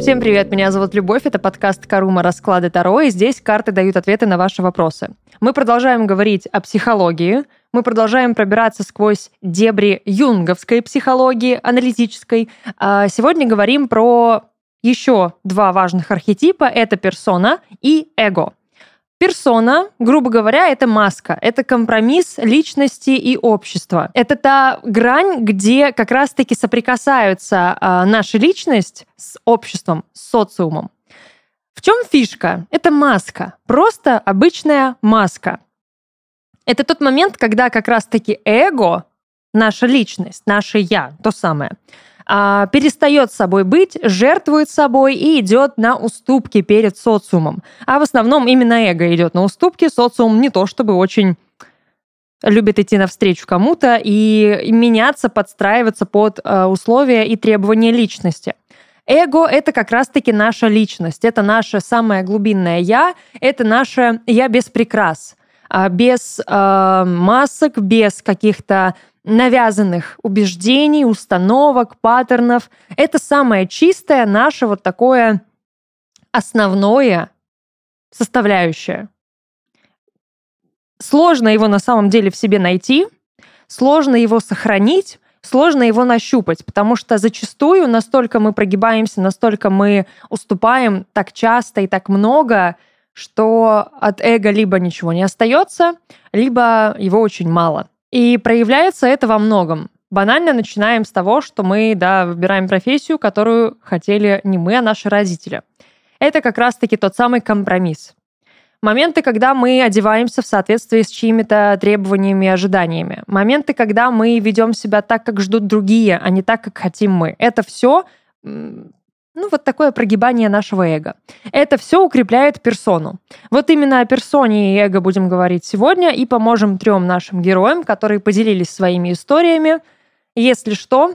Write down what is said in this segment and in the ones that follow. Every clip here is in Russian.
Всем привет, меня зовут Любовь, это подкаст Карума Расклады Таро, и здесь карты дают ответы на ваши вопросы. Мы продолжаем говорить о психологии, мы продолжаем пробираться сквозь дебри юнговской психологии, аналитической. А сегодня говорим про еще два важных архетипа. Это персона и эго. Персона, грубо говоря, это маска, это компромисс личности и общества. Это та грань, где как раз-таки соприкасаются э, наша личность с обществом, с социумом. В чем фишка? Это маска, просто обычная маска. Это тот момент, когда как раз-таки эго, наша личность, наше я, то самое, а, перестает собой быть, жертвует собой и идет на уступки перед социумом. А в основном именно эго идет на уступки, социум не то чтобы очень любит идти навстречу кому-то и меняться, подстраиваться под э, условия и требования личности. Эго — это как раз-таки наша личность, это наше самое глубинное «я», это наше «я без прикрас», без э, масок, без каких-то навязанных убеждений, установок, паттернов. Это самое чистое наше вот такое основное составляющее. Сложно его на самом деле в себе найти, сложно его сохранить, сложно его нащупать, потому что зачастую настолько мы прогибаемся, настолько мы уступаем так часто и так много, что от эго либо ничего не остается, либо его очень мало. И проявляется это во многом. Банально начинаем с того, что мы, да, выбираем профессию, которую хотели не мы, а наши родители. Это как раз-таки тот самый компромисс. Моменты, когда мы одеваемся в соответствии с чьими-то требованиями и ожиданиями. Моменты, когда мы ведем себя так, как ждут другие, а не так, как хотим мы. Это все ну, вот такое прогибание нашего эго. Это все укрепляет персону. Вот именно о персоне и эго будем говорить сегодня и поможем трем нашим героям, которые поделились своими историями. Если что,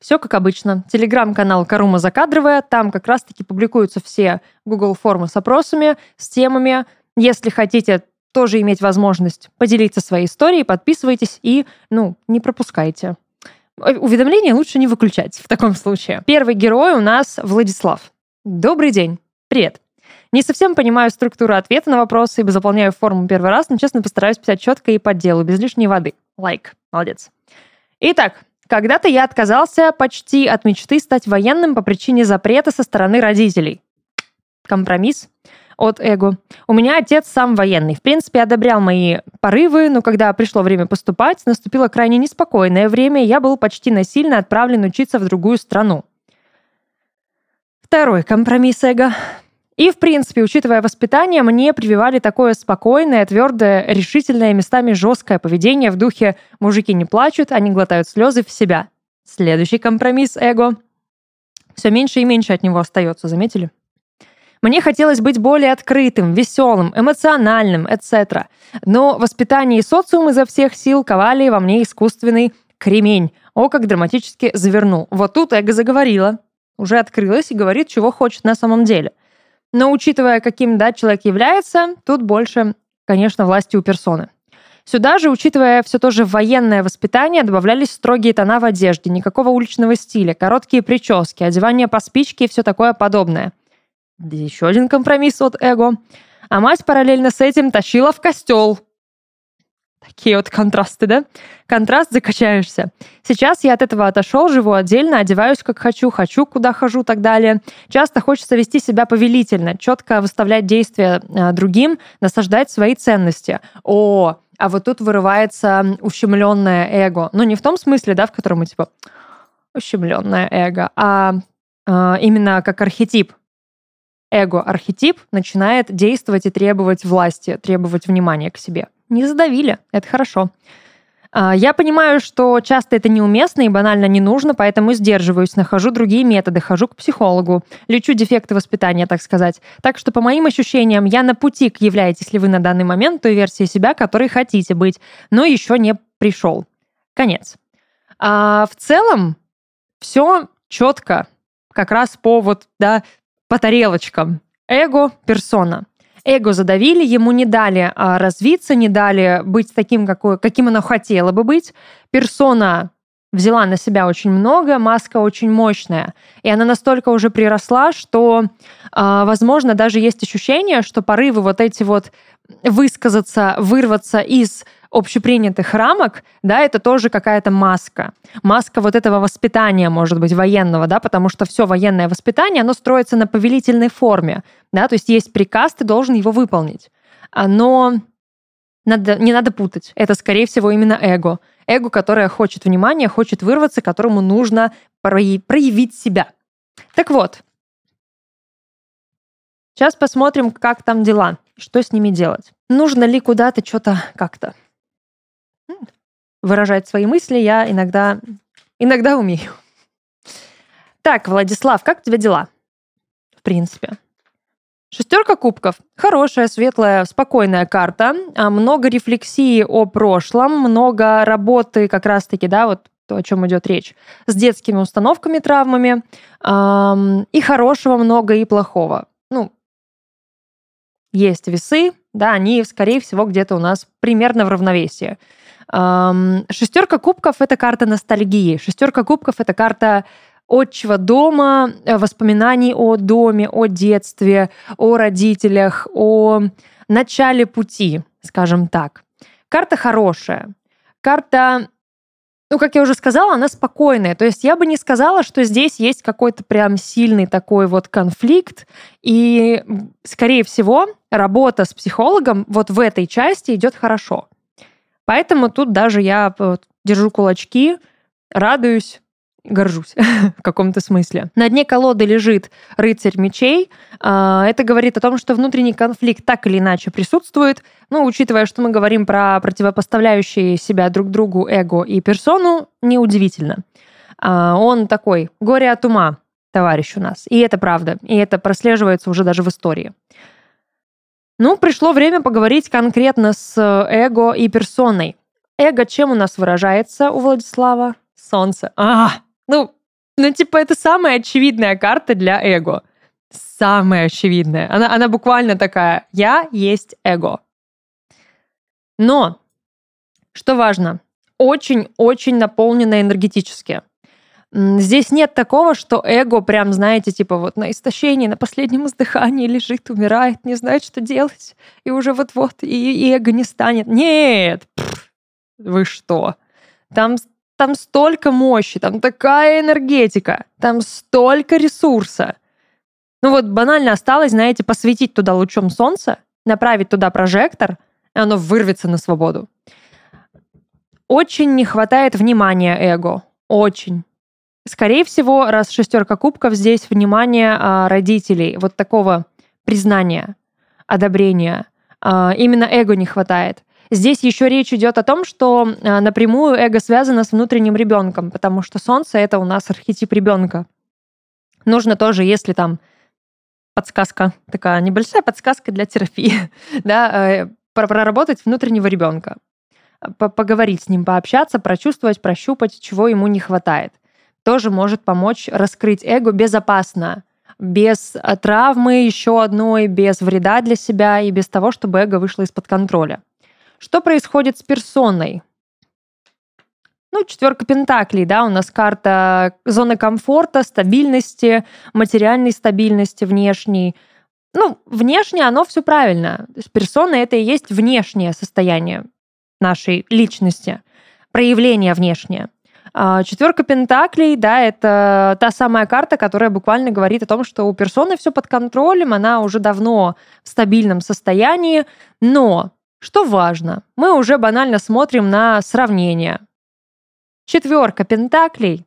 все как обычно. Телеграм-канал Карума Закадровая. Там как раз-таки публикуются все Google формы с опросами, с темами. Если хотите тоже иметь возможность поделиться своей историей, подписывайтесь и, ну, не пропускайте. Уведомления лучше не выключать в таком случае. Первый герой у нас Владислав. Добрый день. Привет. Не совсем понимаю структуру ответа на вопросы, ибо заполняю форму первый раз, но честно постараюсь писать четко и по делу, без лишней воды. Лайк. Молодец. Итак, когда-то я отказался почти от мечты стать военным по причине запрета со стороны родителей. Компромисс от эго. У меня отец сам военный. В принципе, одобрял мои порывы, но когда пришло время поступать, наступило крайне неспокойное время, и я был почти насильно отправлен учиться в другую страну. Второй компромисс эго. И, в принципе, учитывая воспитание, мне прививали такое спокойное, твердое, решительное, местами жесткое поведение в духе «мужики не плачут, они глотают слезы в себя». Следующий компромисс эго. Все меньше и меньше от него остается, заметили? Мне хотелось быть более открытым, веселым, эмоциональным, etc. Но воспитание и социум изо всех сил ковали во мне искусственный кремень. О, как драматически завернул. Вот тут эго заговорила. Уже открылась и говорит, чего хочет на самом деле. Но учитывая, каким да, человек является, тут больше, конечно, власти у персоны. Сюда же, учитывая все то же военное воспитание, добавлялись строгие тона в одежде, никакого уличного стиля, короткие прически, одевание по спичке и все такое подобное. Еще один компромисс от эго. А мать параллельно с этим тащила в костел. Такие вот контрасты, да? Контраст закачаешься. Сейчас я от этого отошел, живу отдельно, одеваюсь как хочу, хочу куда хожу, так далее. Часто хочется вести себя повелительно, четко выставлять действия а, другим, насаждать свои ценности. О, а вот тут вырывается ущемленное эго. Ну, не в том смысле, да, в котором мы типа ущемленное эго, а, а именно как архетип эго-архетип начинает действовать и требовать власти, требовать внимания к себе. Не задавили, это хорошо. А, я понимаю, что часто это неуместно и банально не нужно, поэтому сдерживаюсь, нахожу другие методы, хожу к психологу, лечу дефекты воспитания, так сказать. Так что, по моим ощущениям, я на пути к являетесь ли вы на данный момент той версией себя, которой хотите быть, но еще не пришел. Конец. А в целом все четко, как раз по вот, да, по тарелочкам. Эго – персона. Эго задавили, ему не дали а, развиться, не дали быть таким, какой, каким оно хотело бы быть. Персона взяла на себя очень много, маска очень мощная. И она настолько уже приросла, что, э, возможно, даже есть ощущение, что порывы вот эти вот высказаться, вырваться из общепринятых рамок, да, это тоже какая-то маска. Маска вот этого воспитания, может быть, военного, да, потому что все военное воспитание, оно строится на повелительной форме, да, то есть есть приказ, ты должен его выполнить. А, но надо, не надо путать. Это, скорее всего, именно эго. Эго, которое хочет внимания, хочет вырваться, которому нужно проявить себя. Так вот, сейчас посмотрим, как там дела, что с ними делать. Нужно ли куда-то что-то как-то выражать свои мысли я иногда, иногда умею. Так, Владислав, как у тебя дела? В принципе. Шестерка кубков. Хорошая, светлая, спокойная карта. А, много рефлексии о прошлом, много работы как раз-таки, да, вот то, о чем идет речь, с детскими установками, травмами. И хорошего много, и плохого. Ну, есть весы, да, они, скорее всего, где-то у нас примерно в равновесии. Шестерка кубков — это карта ностальгии. Шестерка кубков — это карта отчего дома, э, воспоминаний о доме, о детстве, о родителях, о начале пути, скажем так. Карта хорошая. Карта, ну, как я уже сказала, она спокойная. То есть я бы не сказала, что здесь есть какой-то прям сильный такой вот конфликт. И, скорее всего, работа с психологом вот в этой части идет хорошо. Поэтому тут даже я держу кулачки, радуюсь, горжусь в каком-то смысле. На дне колоды лежит рыцарь мечей. А, это говорит о том, что внутренний конфликт так или иначе присутствует. Ну, учитывая, что мы говорим про противопоставляющие себя друг другу эго и персону, неудивительно. А, он такой, горе от ума, товарищ у нас. И это правда. И это прослеживается уже даже в истории. Ну, пришло время поговорить конкретно с эго и персоной. Эго чем у нас выражается у Владислава? Солнце. А, ну, ну, типа, это самая очевидная карта для эго. Самая очевидная. Она, она буквально такая, я есть эго. Но, что важно, очень-очень наполнена энергетически. Здесь нет такого, что эго прям, знаете, типа вот на истощении, на последнем издыхании лежит, умирает, не знает, что делать, и уже вот-вот и, и эго не станет. Нет! Пфф, вы что? Там, там столько мощи, там такая энергетика, там столько ресурса. Ну вот банально осталось, знаете, посветить туда лучом солнца, направить туда прожектор, и оно вырвется на свободу. Очень не хватает внимания эго. Очень. Скорее всего, раз шестерка кубков, здесь внимание а, родителей, вот такого признания, одобрения. А, именно эго не хватает. Здесь еще речь идет о том, что а, напрямую эго связано с внутренним ребенком, потому что Солнце это у нас архетип ребенка. Нужно тоже, если там подсказка, такая небольшая подсказка для терапии, да, э, проработать внутреннего ребенка, поговорить с ним, пообщаться, прочувствовать, прощупать, чего ему не хватает тоже может помочь раскрыть эго безопасно, без э, травмы еще одной, без вреда для себя и без того, чтобы эго вышло из-под контроля. Что происходит с персоной? Ну, четверка пентаклей, да, у нас карта зоны комфорта, стабильности, материальной стабильности внешней. Ну, внешне оно все правильно. То есть персона это и есть внешнее состояние нашей личности, проявление внешнее. А, четверка пентаклей, да, это та самая карта, которая буквально говорит о том, что у персоны все под контролем, она уже давно в стабильном состоянии, но что важно, мы уже банально смотрим на сравнение. Четверка пентаклей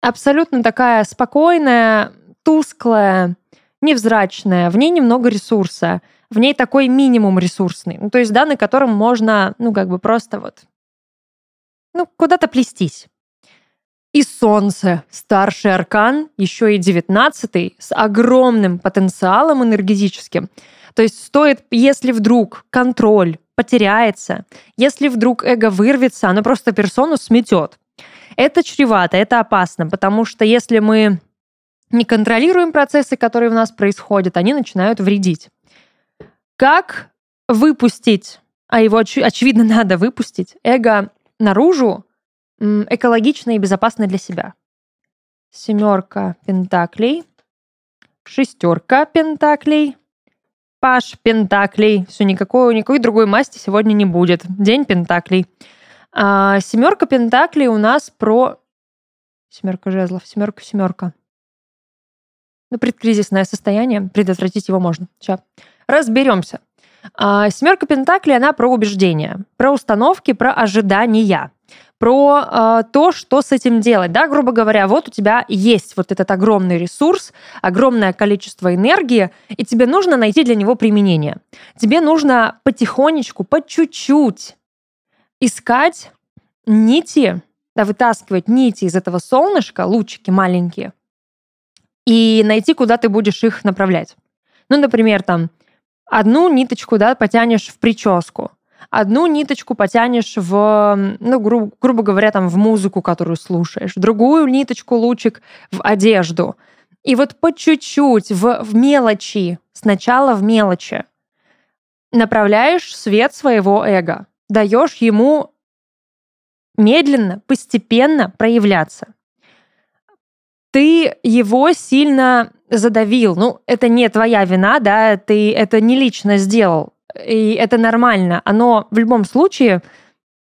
абсолютно такая спокойная, тусклая, невзрачная, в ней немного ресурса, в ней такой минимум ресурсный, ну, то есть да, на котором можно, ну, как бы просто вот, ну, куда-то плестись и Солнце, старший аркан, еще и девятнадцатый, с огромным потенциалом энергетическим. То есть стоит, если вдруг контроль потеряется, если вдруг эго вырвется, оно просто персону сметет. Это чревато, это опасно, потому что если мы не контролируем процессы, которые у нас происходят, они начинают вредить. Как выпустить, а его очевидно надо выпустить, эго наружу, экологично и безопасно для себя. Семерка пентаклей, шестерка пентаклей, паш пентаклей. Все, никакой, никакой другой масти сегодня не будет. День пентаклей. А, семерка пентаклей у нас про... Семерка жезлов, семерка, семерка. Ну, предкризисное состояние, предотвратить его можно. Сейчас разберемся. А, семерка пентаклей, она про убеждения, про установки, про ожидания про э, то, что с этим делать. Да, грубо говоря, вот у тебя есть вот этот огромный ресурс, огромное количество энергии, и тебе нужно найти для него применение. Тебе нужно потихонечку, по чуть-чуть искать нити, да, вытаскивать нити из этого солнышка, лучики маленькие, и найти, куда ты будешь их направлять. Ну, например, там одну ниточку, да, потянешь в прическу, одну ниточку потянешь в, ну, гру- грубо говоря, там в музыку, которую слушаешь, другую ниточку, лучик в одежду. И вот по чуть-чуть, в, в мелочи, сначала в мелочи, направляешь свет своего эго, даешь ему медленно, постепенно проявляться. Ты его сильно задавил. Ну, это не твоя вина, да, ты это не лично сделал и это нормально. Оно в любом случае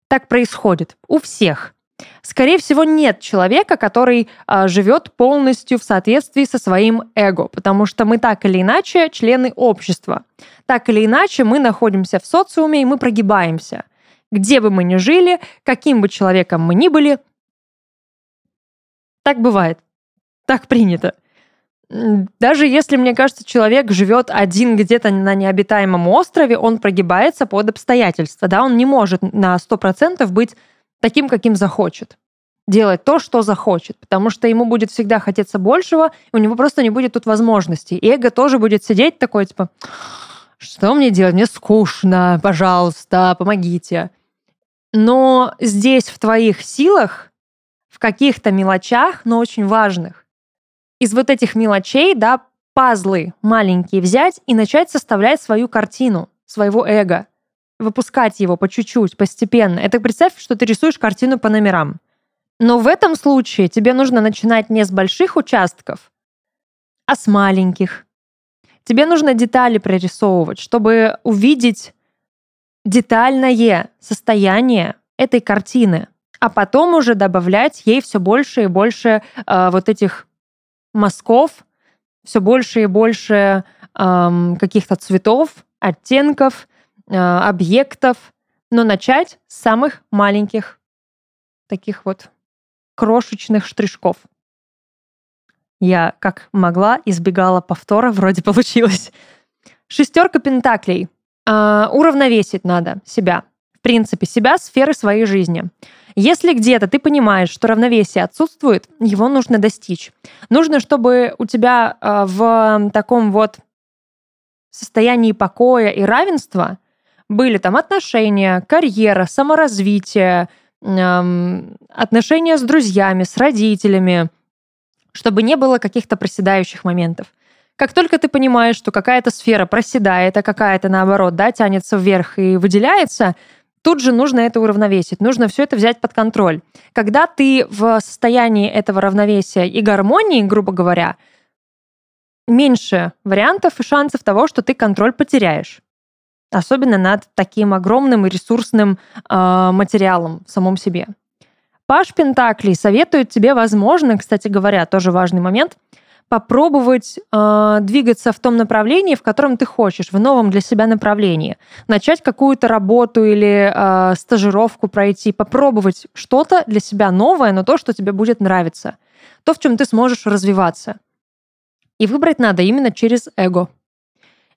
так происходит у всех. Скорее всего, нет человека, который а, живет полностью в соответствии со своим эго, потому что мы так или иначе члены общества. Так или иначе мы находимся в социуме и мы прогибаемся. Где бы мы ни жили, каким бы человеком мы ни были, так бывает. Так принято. Даже если, мне кажется, человек живет один где-то на необитаемом острове, он прогибается под обстоятельства, да, он не может на 100% быть таким, каким захочет делать то, что захочет, потому что ему будет всегда хотеться большего, у него просто не будет тут возможностей. Эго тоже будет сидеть такой, типа, что мне делать? Мне скучно, пожалуйста, помогите. Но здесь в твоих силах, в каких-то мелочах, но очень важных, из вот этих мелочей, да, пазлы маленькие взять и начать составлять свою картину, своего эго, выпускать его по чуть-чуть, постепенно. Это представь, что ты рисуешь картину по номерам. Но в этом случае тебе нужно начинать не с больших участков, а с маленьких. Тебе нужно детали прорисовывать, чтобы увидеть детальное состояние этой картины, а потом уже добавлять ей все больше и больше э, вот этих мазков, все больше и больше эм, каких-то цветов, оттенков, э, объектов, но начать с самых маленьких таких вот крошечных штришков. Я, как могла, избегала повтора, вроде получилось. Шестерка пентаклей. Э, уравновесить надо себя. В принципе, себя, сферы своей жизни. Если где-то ты понимаешь, что равновесие отсутствует, его нужно достичь. Нужно, чтобы у тебя э, в таком вот состоянии покоя и равенства были там отношения, карьера, саморазвитие, эм, отношения с друзьями, с родителями, чтобы не было каких-то проседающих моментов. Как только ты понимаешь, что какая-то сфера проседает, а какая-то, наоборот, да, тянется вверх и выделяется, Тут же нужно это уравновесить, нужно все это взять под контроль. Когда ты в состоянии этого равновесия и гармонии, грубо говоря, меньше вариантов и шансов того, что ты контроль потеряешь. Особенно над таким огромным и ресурсным э, материалом в самом себе. Паш Пентаклей советует тебе, возможно, кстати говоря, тоже важный момент, попробовать э, двигаться в том направлении, в котором ты хочешь, в новом для себя направлении. Начать какую-то работу или э, стажировку пройти, попробовать что-то для себя новое, но то, что тебе будет нравиться. То, в чем ты сможешь развиваться. И выбрать надо именно через эго.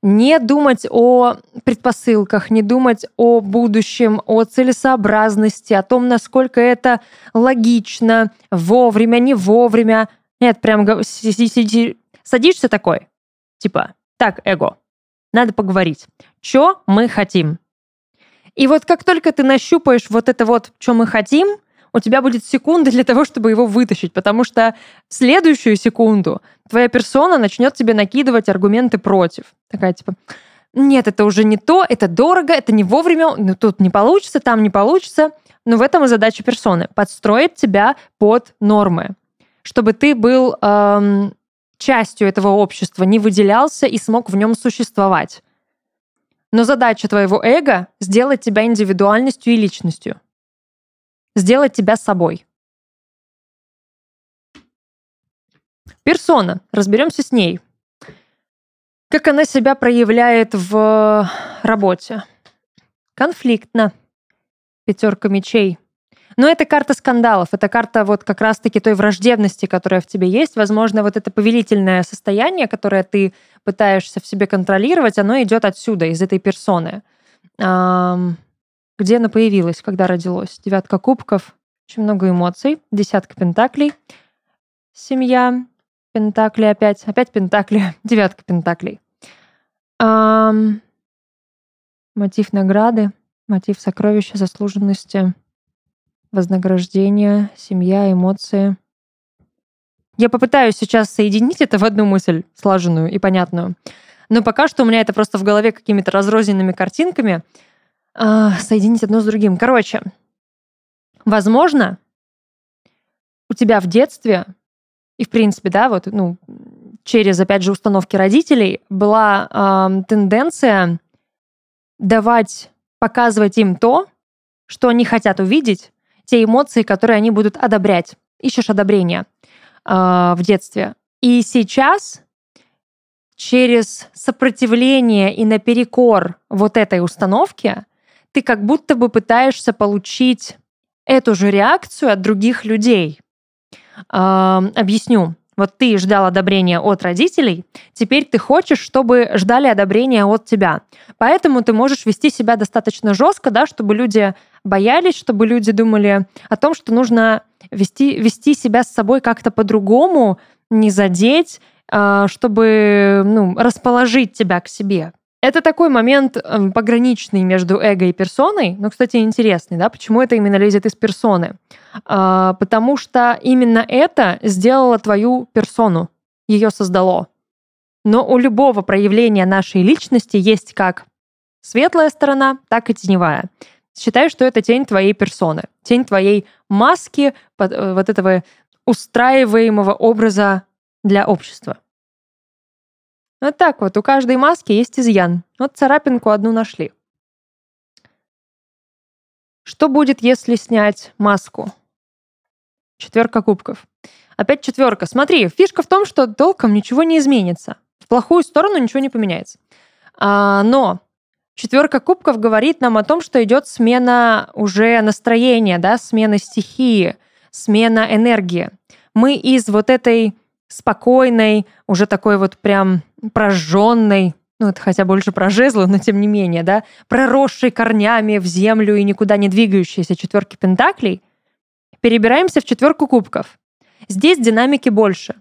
Не думать о предпосылках, не думать о будущем, о целесообразности, о том, насколько это логично, вовремя, не вовремя, нет, прям садишься такой, типа, так, эго, надо поговорить. Чё мы хотим? И вот как только ты нащупаешь вот это вот, что мы хотим, у тебя будет секунда для того, чтобы его вытащить, потому что в следующую секунду твоя персона начнет тебе накидывать аргументы против. Такая типа, нет, это уже не то, это дорого, это не вовремя, ну, тут не получится, там не получится. Но в этом и задача персоны. Подстроить тебя под нормы. Чтобы ты был эм, частью этого общества, не выделялся и смог в нем существовать. Но задача твоего эго — сделать тебя индивидуальностью и личностью. Сделать тебя собой. Персона. Разберемся с ней. Как она себя проявляет в работе? Конфликтно. Пятерка мечей. Но это карта скандалов, это карта вот как раз-таки той враждебности, которая в тебе есть. Возможно, вот это повелительное состояние, которое ты пытаешься в себе контролировать, оно идет отсюда, из этой персоны. Где она появилась, когда родилась? Девятка кубков, очень много эмоций, десятка пентаклей, семья, пентакли опять, опять пентакли, девятка пентаклей. Мотив награды, мотив сокровища, заслуженности – вознаграждение, семья, эмоции. Я попытаюсь сейчас соединить это в одну мысль, слаженную и понятную. Но пока что у меня это просто в голове какими-то разрозненными картинками. Э, соединить одно с другим. Короче, возможно, у тебя в детстве и, в принципе, да, вот, ну, через, опять же, установки родителей была э, тенденция давать, показывать им то, что они хотят увидеть, те эмоции, которые они будут одобрять. Ищешь одобрение э, в детстве. И сейчас через сопротивление и наперекор вот этой установки ты как будто бы пытаешься получить эту же реакцию от других людей. Э, объясню. Вот ты ждал одобрения от родителей, теперь ты хочешь, чтобы ждали одобрения от тебя. Поэтому ты можешь вести себя достаточно жестко, да, чтобы люди боялись, чтобы люди думали о том, что нужно вести, вести себя с собой как-то по-другому, не задеть, а, чтобы ну, расположить тебя к себе. Это такой момент эм, пограничный между эго и персоной. Но, кстати, интересный, да, почему это именно лезет из персоны? А, потому что именно это сделало твою персону, ее создало. Но у любого проявления нашей личности есть как светлая сторона, так и теневая. Считай, что это тень твоей персоны, тень твоей маски, э, вот этого устраиваемого образа для общества. Вот так вот, у каждой маски есть изъян. Вот царапинку одну нашли. Что будет, если снять маску? Четверка кубков. Опять четверка. Смотри, фишка в том, что толком ничего не изменится. В плохую сторону ничего не поменяется. А, но Четверка кубков говорит нам о том, что идет смена уже настроения, да, смена стихии, смена энергии. Мы из вот этой спокойной, уже такой вот прям прожженной, ну это хотя больше про жезлы, но тем не менее, да, проросшей корнями в землю и никуда не двигающейся четверки пентаклей, перебираемся в четверку кубков. Здесь динамики больше.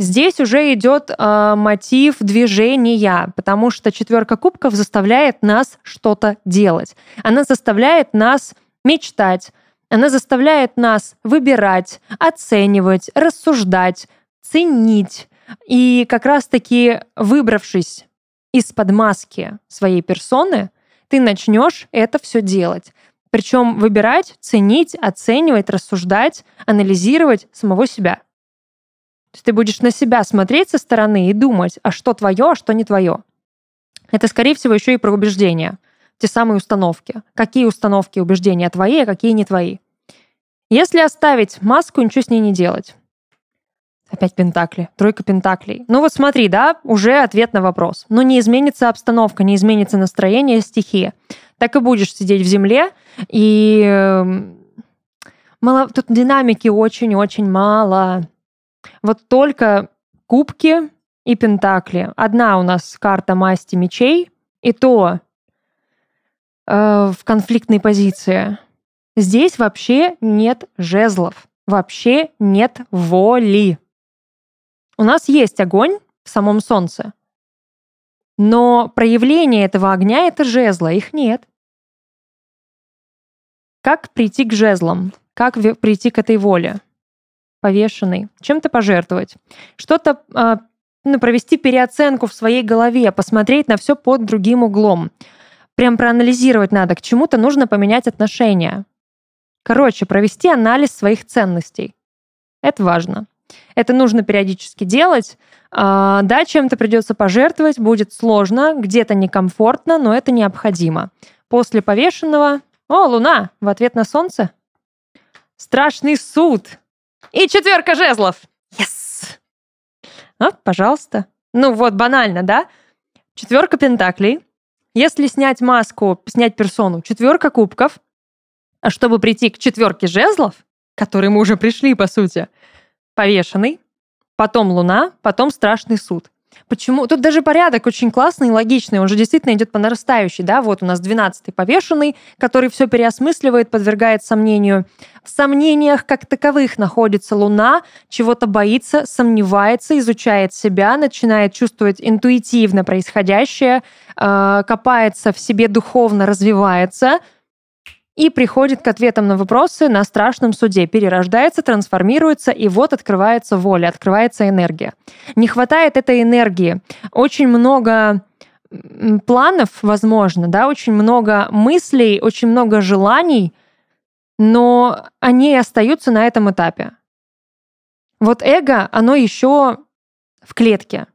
Здесь уже идет э, мотив движения, потому что четверка кубков заставляет нас что-то делать. Она заставляет нас мечтать, она заставляет нас выбирать, оценивать, рассуждать, ценить. И как раз-таки выбравшись из-под маски своей персоны, ты начнешь это все делать. Причем выбирать, ценить, оценивать, рассуждать, анализировать самого себя. То есть ты будешь на себя смотреть со стороны и думать, а что твое, а что не твое. Это, скорее всего, еще и про убеждения. Те самые установки. Какие установки убеждения твои, а какие не твои. Если оставить маску, ничего с ней не делать. Опять пентакли, тройка пентаклей. Ну вот смотри, да, уже ответ на вопрос. Но не изменится обстановка, не изменится настроение, стихия. Так и будешь сидеть в земле, и эм, мало, тут динамики очень-очень мало. Вот только кубки и пентакли. Одна у нас карта масти мечей, и то э, в конфликтной позиции. Здесь вообще нет жезлов, вообще нет воли. У нас есть огонь в самом Солнце, но проявление этого огня — это жезла, их нет. Как прийти к жезлам? Как прийти к этой воле? Повешенный, чем-то пожертвовать, что-то э, ну, провести переоценку в своей голове, посмотреть на все под другим углом. Прям проанализировать надо, к чему-то нужно поменять отношения. Короче, провести анализ своих ценностей. Это важно. Это нужно периодически делать. А, да, чем-то придется пожертвовать, будет сложно, где-то некомфортно, но это необходимо. После повешенного... О, луна! В ответ на солнце? Страшный суд! И четверка жезлов! Yes! А, пожалуйста. Ну вот, банально, да? Четверка пентаклей. Если снять маску, снять персону, четверка кубков. А чтобы прийти к четверке жезлов, к которой мы уже пришли, по сути, повешенный, потом луна, потом страшный суд. Почему? Тут даже порядок очень классный и логичный. Он же действительно идет по нарастающей. Да? Вот у нас 12-й повешенный, который все переосмысливает, подвергает сомнению. В сомнениях как таковых находится Луна, чего-то боится, сомневается, изучает себя, начинает чувствовать интуитивно происходящее, э, копается в себе духовно, развивается – и приходит к ответам на вопросы на страшном суде, перерождается, трансформируется, и вот открывается воля, открывается энергия. Не хватает этой энергии. Очень много планов, возможно, да, очень много мыслей, очень много желаний, но они остаются на этом этапе. Вот эго, оно еще в клетке.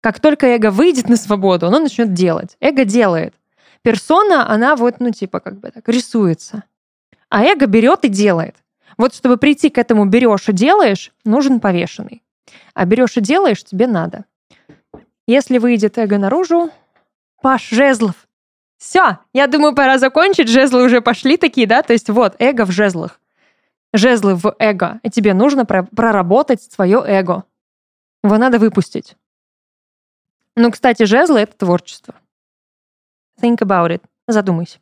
Как только эго выйдет на свободу, оно начнет делать. Эго делает персона, она вот, ну, типа, как бы так, рисуется. А эго берет и делает. Вот чтобы прийти к этому берешь и делаешь, нужен повешенный. А берешь и делаешь, тебе надо. Если выйдет эго наружу, Паш Жезлов. Все, я думаю, пора закончить. Жезлы уже пошли такие, да? То есть вот, эго в жезлах. Жезлы в эго. И тебе нужно проработать свое эго. Его надо выпустить. Ну, кстати, жезлы — это творчество. Think about it. Задумайся.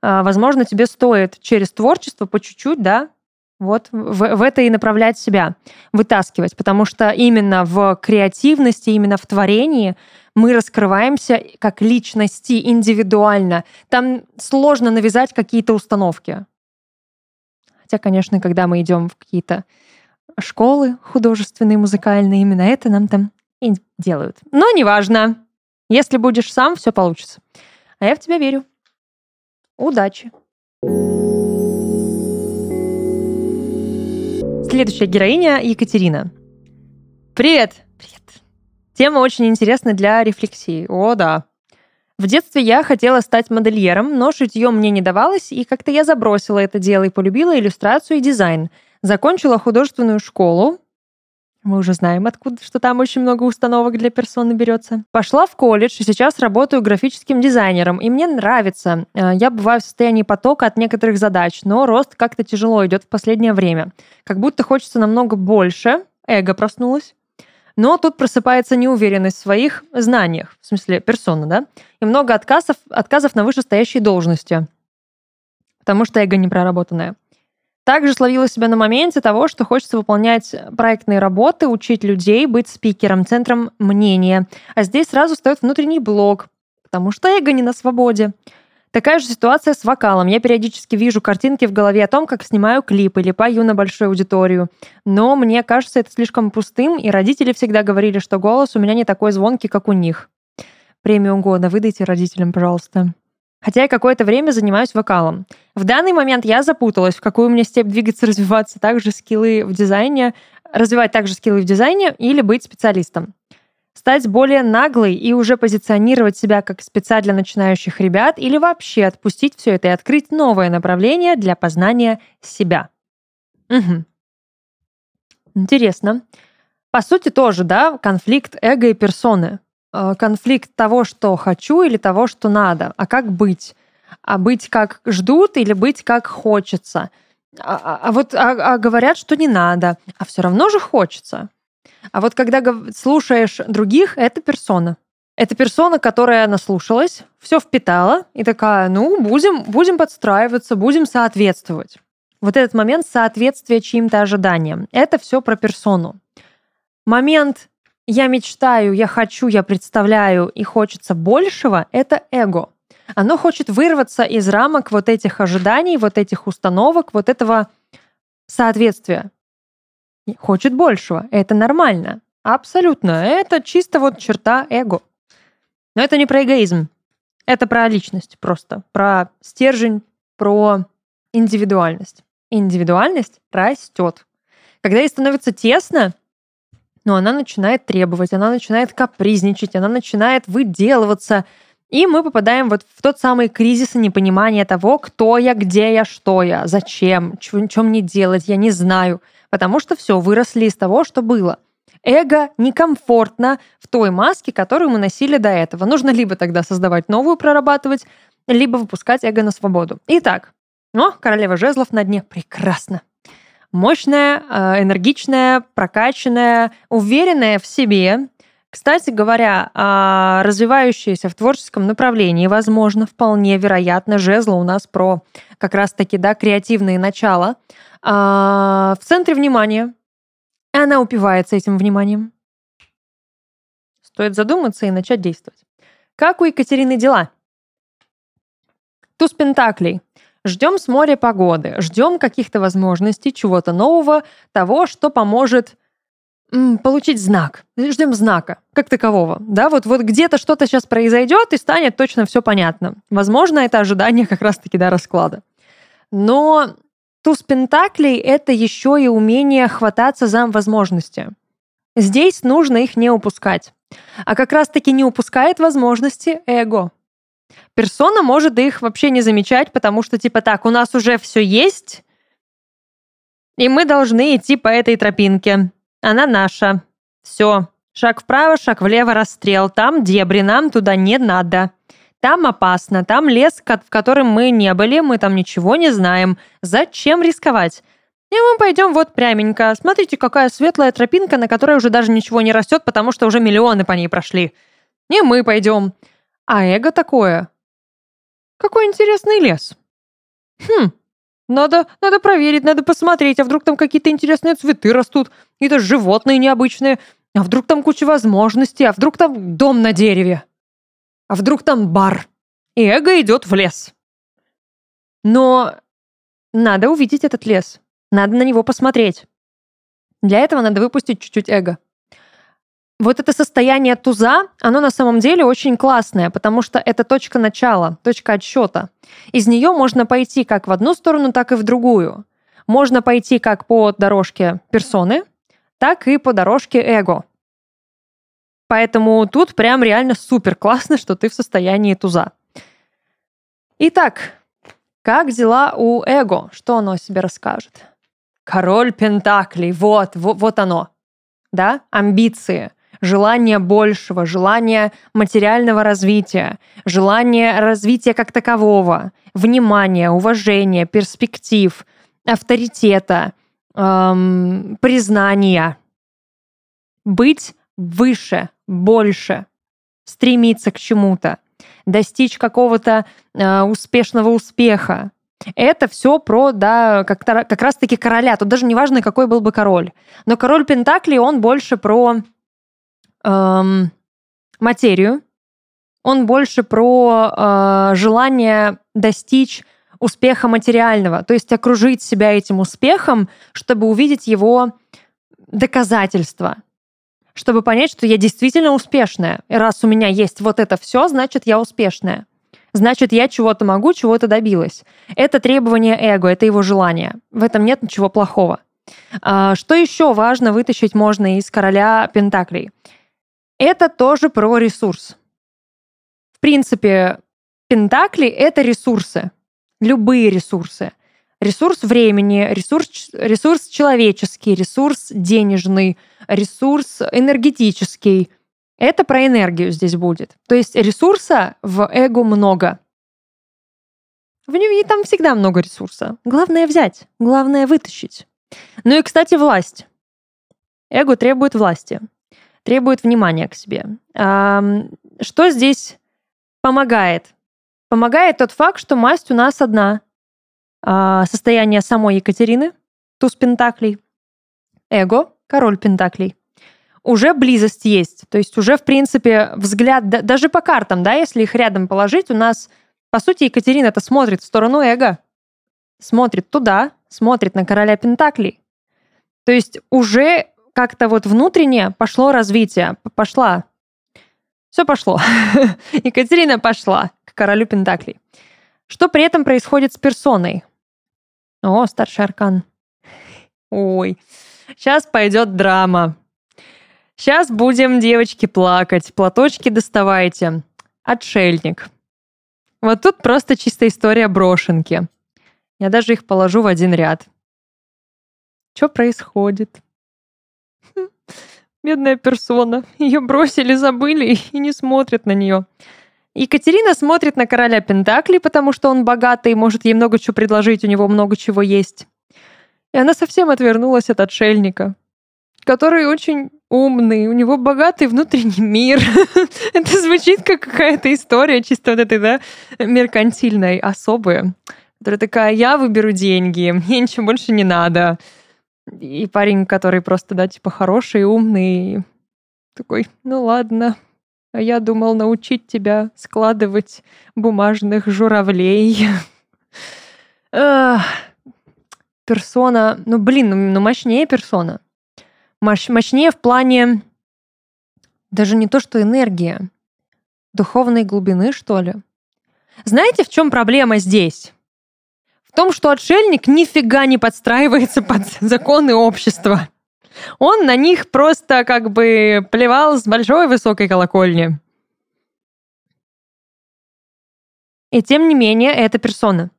А, возможно, тебе стоит через творчество по чуть-чуть, да, вот в, в это и направлять себя, вытаскивать, потому что именно в креативности, именно в творении мы раскрываемся как личности индивидуально. Там сложно навязать какие-то установки. Хотя, конечно, когда мы идем в какие-то школы художественные, музыкальные, именно это нам там и делают. Но неважно. Если будешь сам, все получится. А я в тебя верю. Удачи. Следующая героиня Екатерина. Привет. Привет. Тема очень интересна для рефлексии. О, да. В детстве я хотела стать модельером, но шитье мне не давалось, и как-то я забросила это дело и полюбила иллюстрацию и дизайн. Закончила художественную школу, мы уже знаем, откуда, что там очень много установок для персоны берется. Пошла в колледж и сейчас работаю графическим дизайнером. И мне нравится. Э, я бываю в состоянии потока от некоторых задач, но рост как-то тяжело идет в последнее время. Как будто хочется намного больше. Эго проснулось. Но тут просыпается неуверенность в своих знаниях, в смысле персона, да? И много отказов, отказов на вышестоящие должности. Потому что эго непроработанное. Также словила себя на моменте того, что хочется выполнять проектные работы, учить людей, быть спикером, центром мнения. А здесь сразу стоит внутренний блок, потому что эго не на свободе. Такая же ситуация с вокалом. Я периодически вижу картинки в голове о том, как снимаю клип или пою на большую аудиторию. Но мне кажется это слишком пустым, и родители всегда говорили, что голос у меня не такой звонкий, как у них. Премию года выдайте родителям, пожалуйста. Хотя я какое-то время занимаюсь вокалом. В данный момент я запуталась, в какую мне степь двигаться, развиваться, также скиллы в дизайне, развивать также скиллы в дизайне или быть специалистом. Стать более наглой и уже позиционировать себя как спеца для начинающих ребят или вообще отпустить все это и открыть новое направление для познания себя. Угу. Интересно. По сути тоже, да, конфликт эго и персоны. Э, конфликт того, что хочу или того, что надо. А как быть? А быть как ждут или быть как хочется? А, а, а вот а, а говорят, что не надо, а все равно же хочется. А вот когда слушаешь других, это персона. Это персона, которая наслушалась, все впитала и такая, ну, будем, будем подстраиваться, будем соответствовать. Вот этот момент соответствия чьим-то ожиданиям. Это все про персону. Момент я мечтаю, я хочу, я представляю и хочется большего, это эго. Оно хочет вырваться из рамок вот этих ожиданий, вот этих установок, вот этого соответствия. Хочет большего. Это нормально. Абсолютно. Это чисто вот черта эго. Но это не про эгоизм. Это про личность просто. Про стержень, про индивидуальность. индивидуальность растет. Когда ей становится тесно, но она начинает требовать, она начинает капризничать, она начинает выделываться. И мы попадаем вот в тот самый кризис непонимания того, кто я, где я, что я, зачем, что мне делать, я не знаю. Потому что все, выросли из того, что было. Эго некомфортно в той маске, которую мы носили до этого. Нужно либо тогда создавать новую, прорабатывать, либо выпускать эго на свободу. Итак, о, королева жезлов на дне. Прекрасно мощная, э, энергичная, прокачанная, уверенная в себе. Кстати говоря, а, развивающаяся в творческом направлении, возможно, вполне вероятно, жезла у нас про как раз-таки да, креативные начала. А, в центре внимания. Она упивается этим вниманием. Стоит задуматься и начать действовать. Как у Екатерины дела? Туз Пентаклей. Ждем с моря погоды, ждем каких-то возможностей, чего-то нового, того, что поможет получить знак. Ждем знака, как такового. Да, вот, вот где-то что-то сейчас произойдет, и станет точно все понятно. Возможно, это ожидание как раз-таки да, расклада. Но туз пентаклей — это еще и умение хвататься за возможности. Здесь нужно их не упускать. А как раз-таки не упускает возможности эго. Персона может их вообще не замечать, потому что типа так, у нас уже все есть, и мы должны идти по этой тропинке. Она наша. Все. Шаг вправо, шаг влево, расстрел. Там дебри, нам туда не надо. Там опасно, там лес, в котором мы не были, мы там ничего не знаем. Зачем рисковать? И мы пойдем вот пряменько. Смотрите, какая светлая тропинка, на которой уже даже ничего не растет, потому что уже миллионы по ней прошли. И мы пойдем. А эго такое. Какой интересный лес. Хм, надо, надо проверить, надо посмотреть, а вдруг там какие-то интересные цветы растут, какие-то животные необычные, а вдруг там куча возможностей, а вдруг там дом на дереве, а вдруг там бар. И эго идет в лес. Но надо увидеть этот лес, надо на него посмотреть. Для этого надо выпустить чуть-чуть эго вот это состояние туза, оно на самом деле очень классное, потому что это точка начала, точка отсчета. Из нее можно пойти как в одну сторону, так и в другую. Можно пойти как по дорожке персоны, так и по дорожке эго. Поэтому тут прям реально супер классно, что ты в состоянии туза. Итак, как дела у эго? Что оно о себе расскажет? Король Пентаклей, вот, вот, вот оно. Да, амбиции желание большего, желание материального развития, желание развития как такового, внимания, уважения, перспектив, авторитета, эм, признания. Быть выше, больше, стремиться к чему-то, достичь какого-то э, успешного успеха. Это все про, да, как, как раз-таки короля. Тут даже не важно, какой был бы король. Но король Пентакли, он больше про эм, материю, он больше про э, желание достичь успеха материального, то есть окружить себя этим успехом, чтобы увидеть его доказательства, чтобы понять, что я действительно успешная. И раз у меня есть вот это все, значит, я успешная. Значит, я чего-то могу, чего-то добилась. Это требование эго, это его желание. В этом нет ничего плохого. А, что еще важно вытащить можно из короля Пентаклей? Это тоже про ресурс. В принципе, Пентакли — это ресурсы. Любые ресурсы. Ресурс времени, ресурс, ресурс человеческий, ресурс денежный, ресурс энергетический. Это про энергию здесь будет. То есть ресурса в эго много. В ней там всегда много ресурса. Главное взять, главное вытащить. Ну и, кстати, власть. Эго требует власти требует внимания к себе. Что здесь помогает? Помогает тот факт, что масть у нас одна. А, состояние самой Екатерины, туз пентаклей, эго, король пентаклей. Уже близость есть. То есть уже, в принципе, взгляд, даже по картам, да, если их рядом положить, у нас, по сути, Екатерина-то смотрит в сторону эго. Смотрит туда, смотрит на короля пентаклей. То есть уже как-то вот внутренне пошло развитие, пошла. Все пошло. Екатерина пошла к королю Пентаклей. Что при этом происходит с персоной? О, старший аркан. Ой, сейчас пойдет драма. Сейчас будем, девочки, плакать. Платочки доставайте. Отшельник. Вот тут просто чистая история брошенки. Я даже их положу в один ряд. Что происходит? Бедная персона. Ее бросили, забыли и не смотрят на нее. Екатерина смотрит на короля Пентакли, потому что он богатый и может ей много чего предложить, у него много чего есть. И она совсем отвернулась от отшельника, который очень умный, у него богатый внутренний мир. Это звучит как какая-то история чисто вот этой, да, меркантильной особы, которая такая, я выберу деньги, мне ничего больше не надо. И парень, который просто, да, типа хороший, умный, такой, ну ладно, а я думал научить тебя складывать бумажных журавлей. Персона, ну блин, ну, мощнее персона. Мощ, мощнее в плане даже не то, что энергия, духовной глубины, что ли. Знаете, в чем проблема здесь? В том, что отшельник нифига не подстраивается под законы общества. Он на них просто как бы плевал с большой высокой колокольни. И тем не менее, это персона.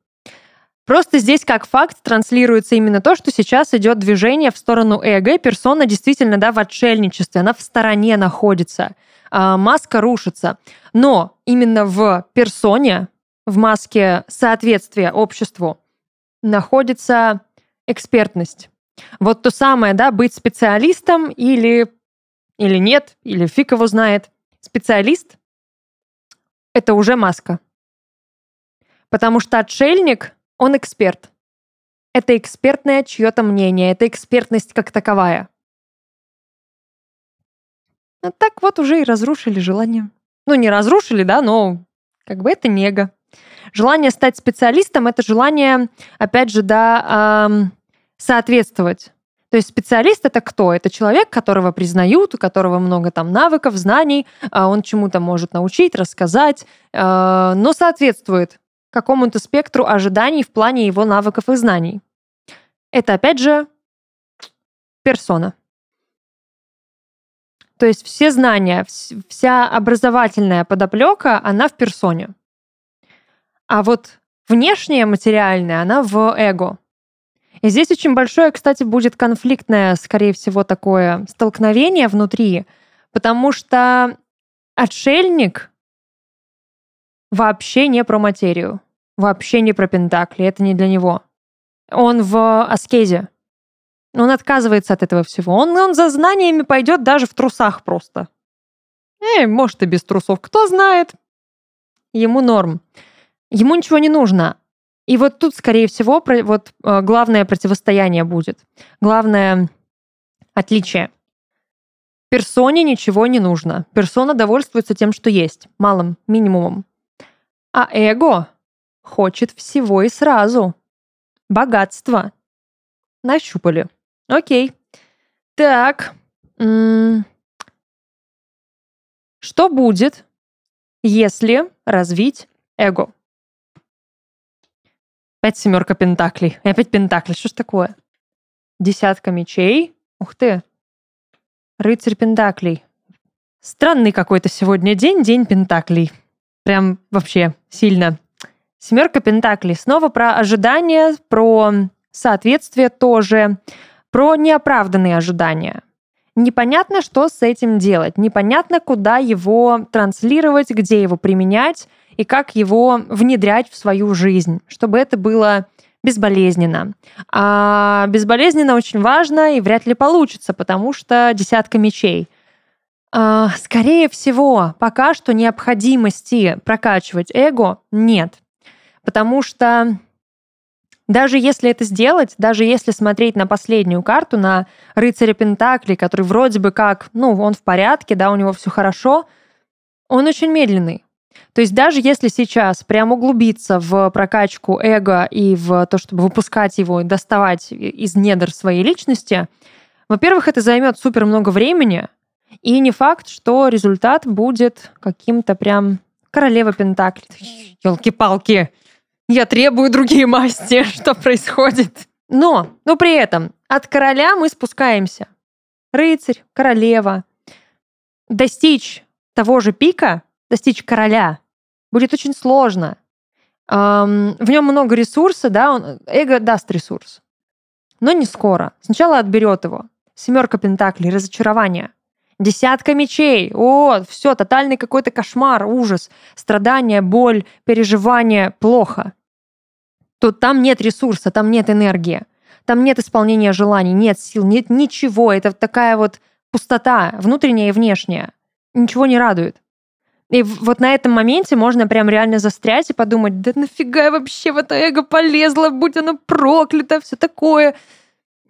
Просто здесь как факт транслируется именно то, что сейчас идет движение в сторону эго, и персона действительно да, в отшельничестве, она в стороне находится, а, маска рушится. Но именно в персоне, в маске соответствия обществу, находится экспертность. Вот то самое, да, быть специалистом или, или нет, или фиг его знает. Специалист — это уже маска. Потому что отшельник, он эксперт. Это экспертное чье-то мнение, это экспертность как таковая. А так вот уже и разрушили желание. Ну, не разрушили, да, но как бы это нега. Желание стать специалистом — это желание, опять же, да, эм, соответствовать. То есть специалист это кто? Это человек, которого признают, у которого много там навыков, знаний, а он чему-то может научить, рассказать, э, но соответствует какому-то спектру ожиданий в плане его навыков и знаний. Это опять же персона. То есть все знания, вся образовательная подоплека, она в персоне. А вот внешняя материальная, она в эго. И здесь очень большое, кстати, будет конфликтное, скорее всего, такое столкновение внутри, потому что отшельник вообще не про материю, вообще не про пентакли, это не для него. Он в аскезе. Он отказывается от этого всего. Он, он за знаниями пойдет даже в трусах просто. Эй, может и без трусов, кто знает. Ему норм. Ему ничего не нужно. И вот тут, скорее всего, вот э, главное противостояние будет. Главное отличие. Персоне ничего не нужно. Персона довольствуется тем, что есть, малым, минимумом. А эго хочет всего и сразу. Богатство. Нащупали. Окей. Так. Что будет, если развить эго? Опять семерка пентаклей. И опять пентакли. Что ж такое? Десятка мечей. Ух ты. Рыцарь пентаклей. Странный какой-то сегодня день, день пентаклей. Прям вообще сильно. Семерка пентаклей. Снова про ожидания, про соответствие тоже, про неоправданные ожидания. Непонятно, что с этим делать, непонятно, куда его транслировать, где его применять и как его внедрять в свою жизнь, чтобы это было безболезненно. А безболезненно очень важно и вряд ли получится, потому что десятка мечей. А, скорее всего, пока что необходимости прокачивать эго нет. Потому что даже если это сделать, даже если смотреть на последнюю карту, на рыцаря Пентакли, который вроде бы как, ну, он в порядке, да, у него все хорошо, он очень медленный. То есть даже если сейчас прям углубиться в прокачку эго и в то, чтобы выпускать его и доставать из недр своей личности, во-первых, это займет супер много времени, и не факт, что результат будет каким-то прям королева Пентакли. Елки-палки! Я требую другие масти. Что происходит? Но, но при этом от короля мы спускаемся. Рыцарь, королева. Достичь того же пика, достичь короля, будет очень сложно. Эм, в нем много ресурса, да, он, эго даст ресурс. Но не скоро. Сначала отберет его. Семерка пентаклей, разочарование. Десятка мечей. О, все, тотальный какой-то кошмар, ужас, страдания, боль, переживание, плохо. Тут там нет ресурса, там нет энергии, там нет исполнения желаний, нет сил, нет ничего. Это такая вот пустота, внутренняя и внешняя. Ничего не радует. И вот на этом моменте можно прям реально застрять и подумать, да нафига я вообще в это эго полезла, будь оно проклято, все такое.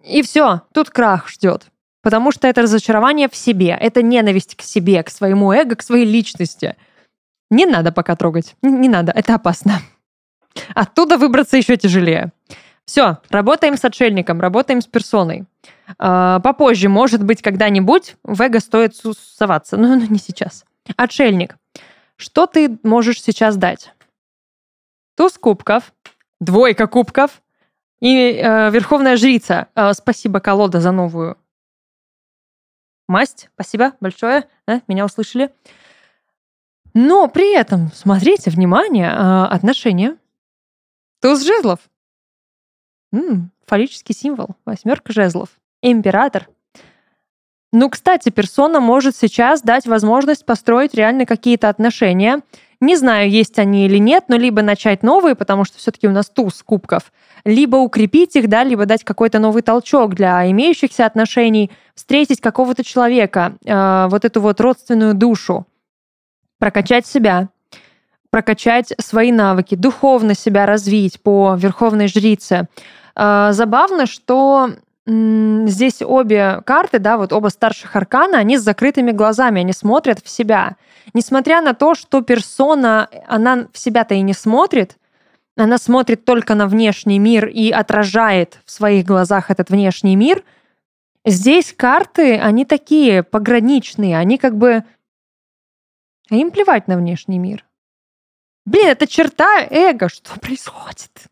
И все, тут крах ждет. Потому что это разочарование в себе, это ненависть к себе, к своему эго, к своей личности. Не надо пока трогать, не надо, это опасно. Оттуда выбраться еще тяжелее. Все, работаем с отшельником, работаем с персоной. А, попозже, может быть, когда-нибудь в эго стоит соваться, но, но не сейчас. Отшельник. Что ты можешь сейчас дать? Туз кубков, двойка кубков и э, верховная жрица. Э, спасибо, колода, за новую масть. Спасибо большое, да, меня услышали. Но при этом, смотрите, внимание, э, отношения. Туз жезлов. М-м, фаллический символ, восьмерка жезлов. Император – ну, кстати, персона может сейчас дать возможность построить реально какие-то отношения. Не знаю, есть они или нет, но либо начать новые, потому что все-таки у нас туз кубков, либо укрепить их, да, либо дать какой-то новый толчок для имеющихся отношений, встретить какого-то человека, э, вот эту вот родственную душу, прокачать себя, прокачать свои навыки, духовно себя развить по верховной жрице. Э, забавно, что здесь обе карты, да, вот оба старших аркана, они с закрытыми глазами, они смотрят в себя. Несмотря на то, что персона, она в себя-то и не смотрит, она смотрит только на внешний мир и отражает в своих глазах этот внешний мир, здесь карты, они такие пограничные, они как бы... Им плевать на внешний мир. Блин, это черта эго, что происходит?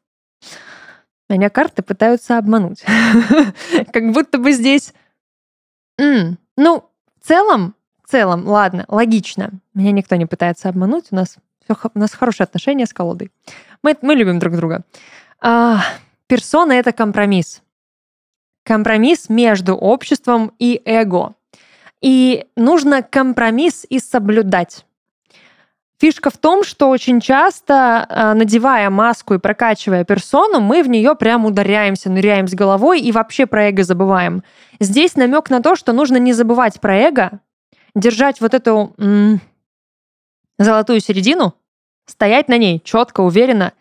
Меня карты пытаются обмануть. Как будто бы здесь... Ну, в целом, в целом, ладно, логично. Меня никто не пытается обмануть. У нас, все, у нас хорошие отношения с колодой. Мы, мы любим друг друга. А, персона — это компромисс. Компромисс между обществом и эго. И нужно компромисс и соблюдать. Фишка в том, что очень часто, а, надевая маску и прокачивая персону, мы в нее прям ударяемся, ныряем с головой и вообще про эго забываем. Здесь намек на то, что нужно не забывать про эго, держать вот эту м- золотую середину, стоять на ней четко, уверенно,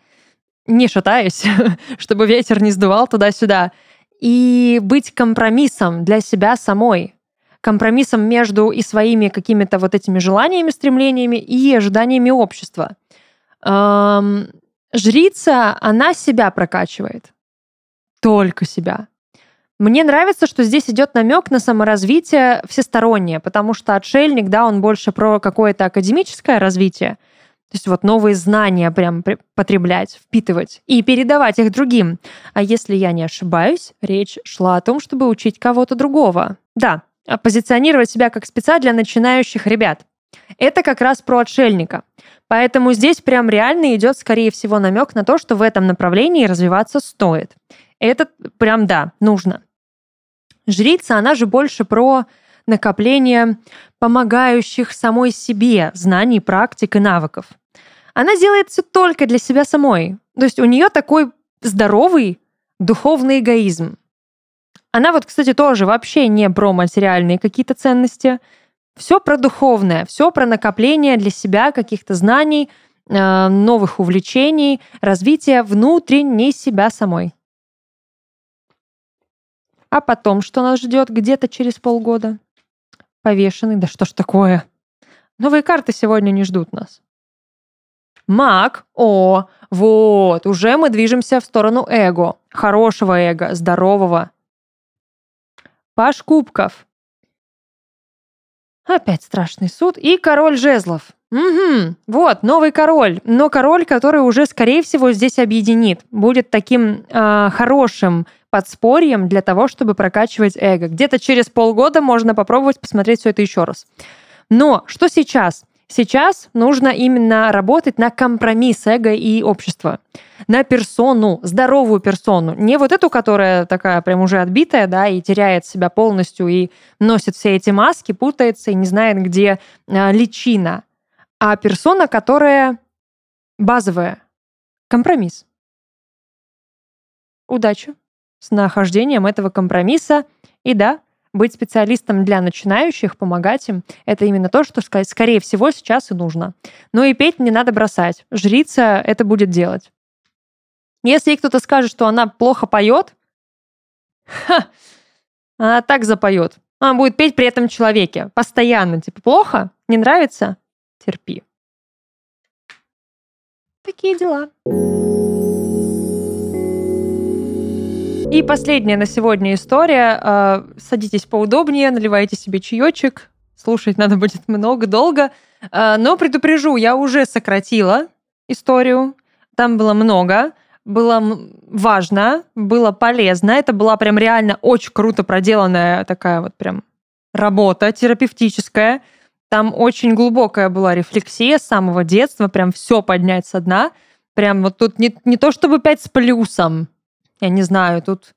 не шатаясь, чтобы ветер не сдувал туда-сюда, и быть компромиссом для себя самой, компромиссом между и своими какими-то вот этими желаниями, стремлениями и ожиданиями общества. Эм, жрица, она себя прокачивает. Только себя. Мне нравится, что здесь идет намек на саморазвитие всестороннее, потому что отшельник, да, он больше про какое-то академическое развитие, то есть вот новые знания прям потреблять, впитывать и передавать их другим. А если я не ошибаюсь, речь шла о том, чтобы учить кого-то другого. Да, позиционировать себя как спеца для начинающих ребят. Это как раз про отшельника. Поэтому здесь прям реально идет, скорее всего, намек на то, что в этом направлении развиваться стоит. Это прям да, нужно. Жрица, она же больше про накопление помогающих самой себе знаний, практик и навыков. Она делает все только для себя самой. То есть у нее такой здоровый духовный эгоизм. Она вот, кстати, тоже вообще не про материальные какие-то ценности. Все про духовное, все про накопление для себя каких-то знаний, э, новых увлечений, развитие внутренней себя самой. А потом, что нас ждет где-то через полгода? Повешенный, да что ж такое? Новые карты сегодня не ждут нас. Маг, о, вот, уже мы движемся в сторону эго, хорошего эго, здорового, Паш Кубков. Опять страшный суд. И король жезлов. Угу, вот, новый король. Но король, который уже, скорее всего, здесь объединит. Будет таким э, хорошим подспорьем для того, чтобы прокачивать эго. Где-то через полгода можно попробовать посмотреть все это еще раз. Но что сейчас? Сейчас нужно именно работать на компромисс эго и общества. На персону, здоровую персону. Не вот эту, которая такая прям уже отбитая, да, и теряет себя полностью, и носит все эти маски, путается и не знает, где а, личина. А персона, которая базовая. Компромисс. Удачи с нахождением этого компромисса. И да, быть специалистом для начинающих, помогать им, это именно то, что, скорее всего, сейчас и нужно. Ну и петь не надо бросать. Жрица это будет делать. Если кто-то скажет, что она плохо поет, ха, она так запоет. Она будет петь при этом человеке. Постоянно. Типа, плохо? Не нравится? Терпи. Такие дела. И последняя на сегодня история. А, садитесь поудобнее, наливайте себе чаечек. Слушать надо будет много, долго. А, но предупрежу, я уже сократила историю. Там было много. Было важно, было полезно. Это была прям реально очень круто проделанная такая вот прям работа терапевтическая. Там очень глубокая была рефлексия с самого детства, прям все поднять со дна. Прям вот тут не, не то чтобы пять с плюсом, я не знаю, тут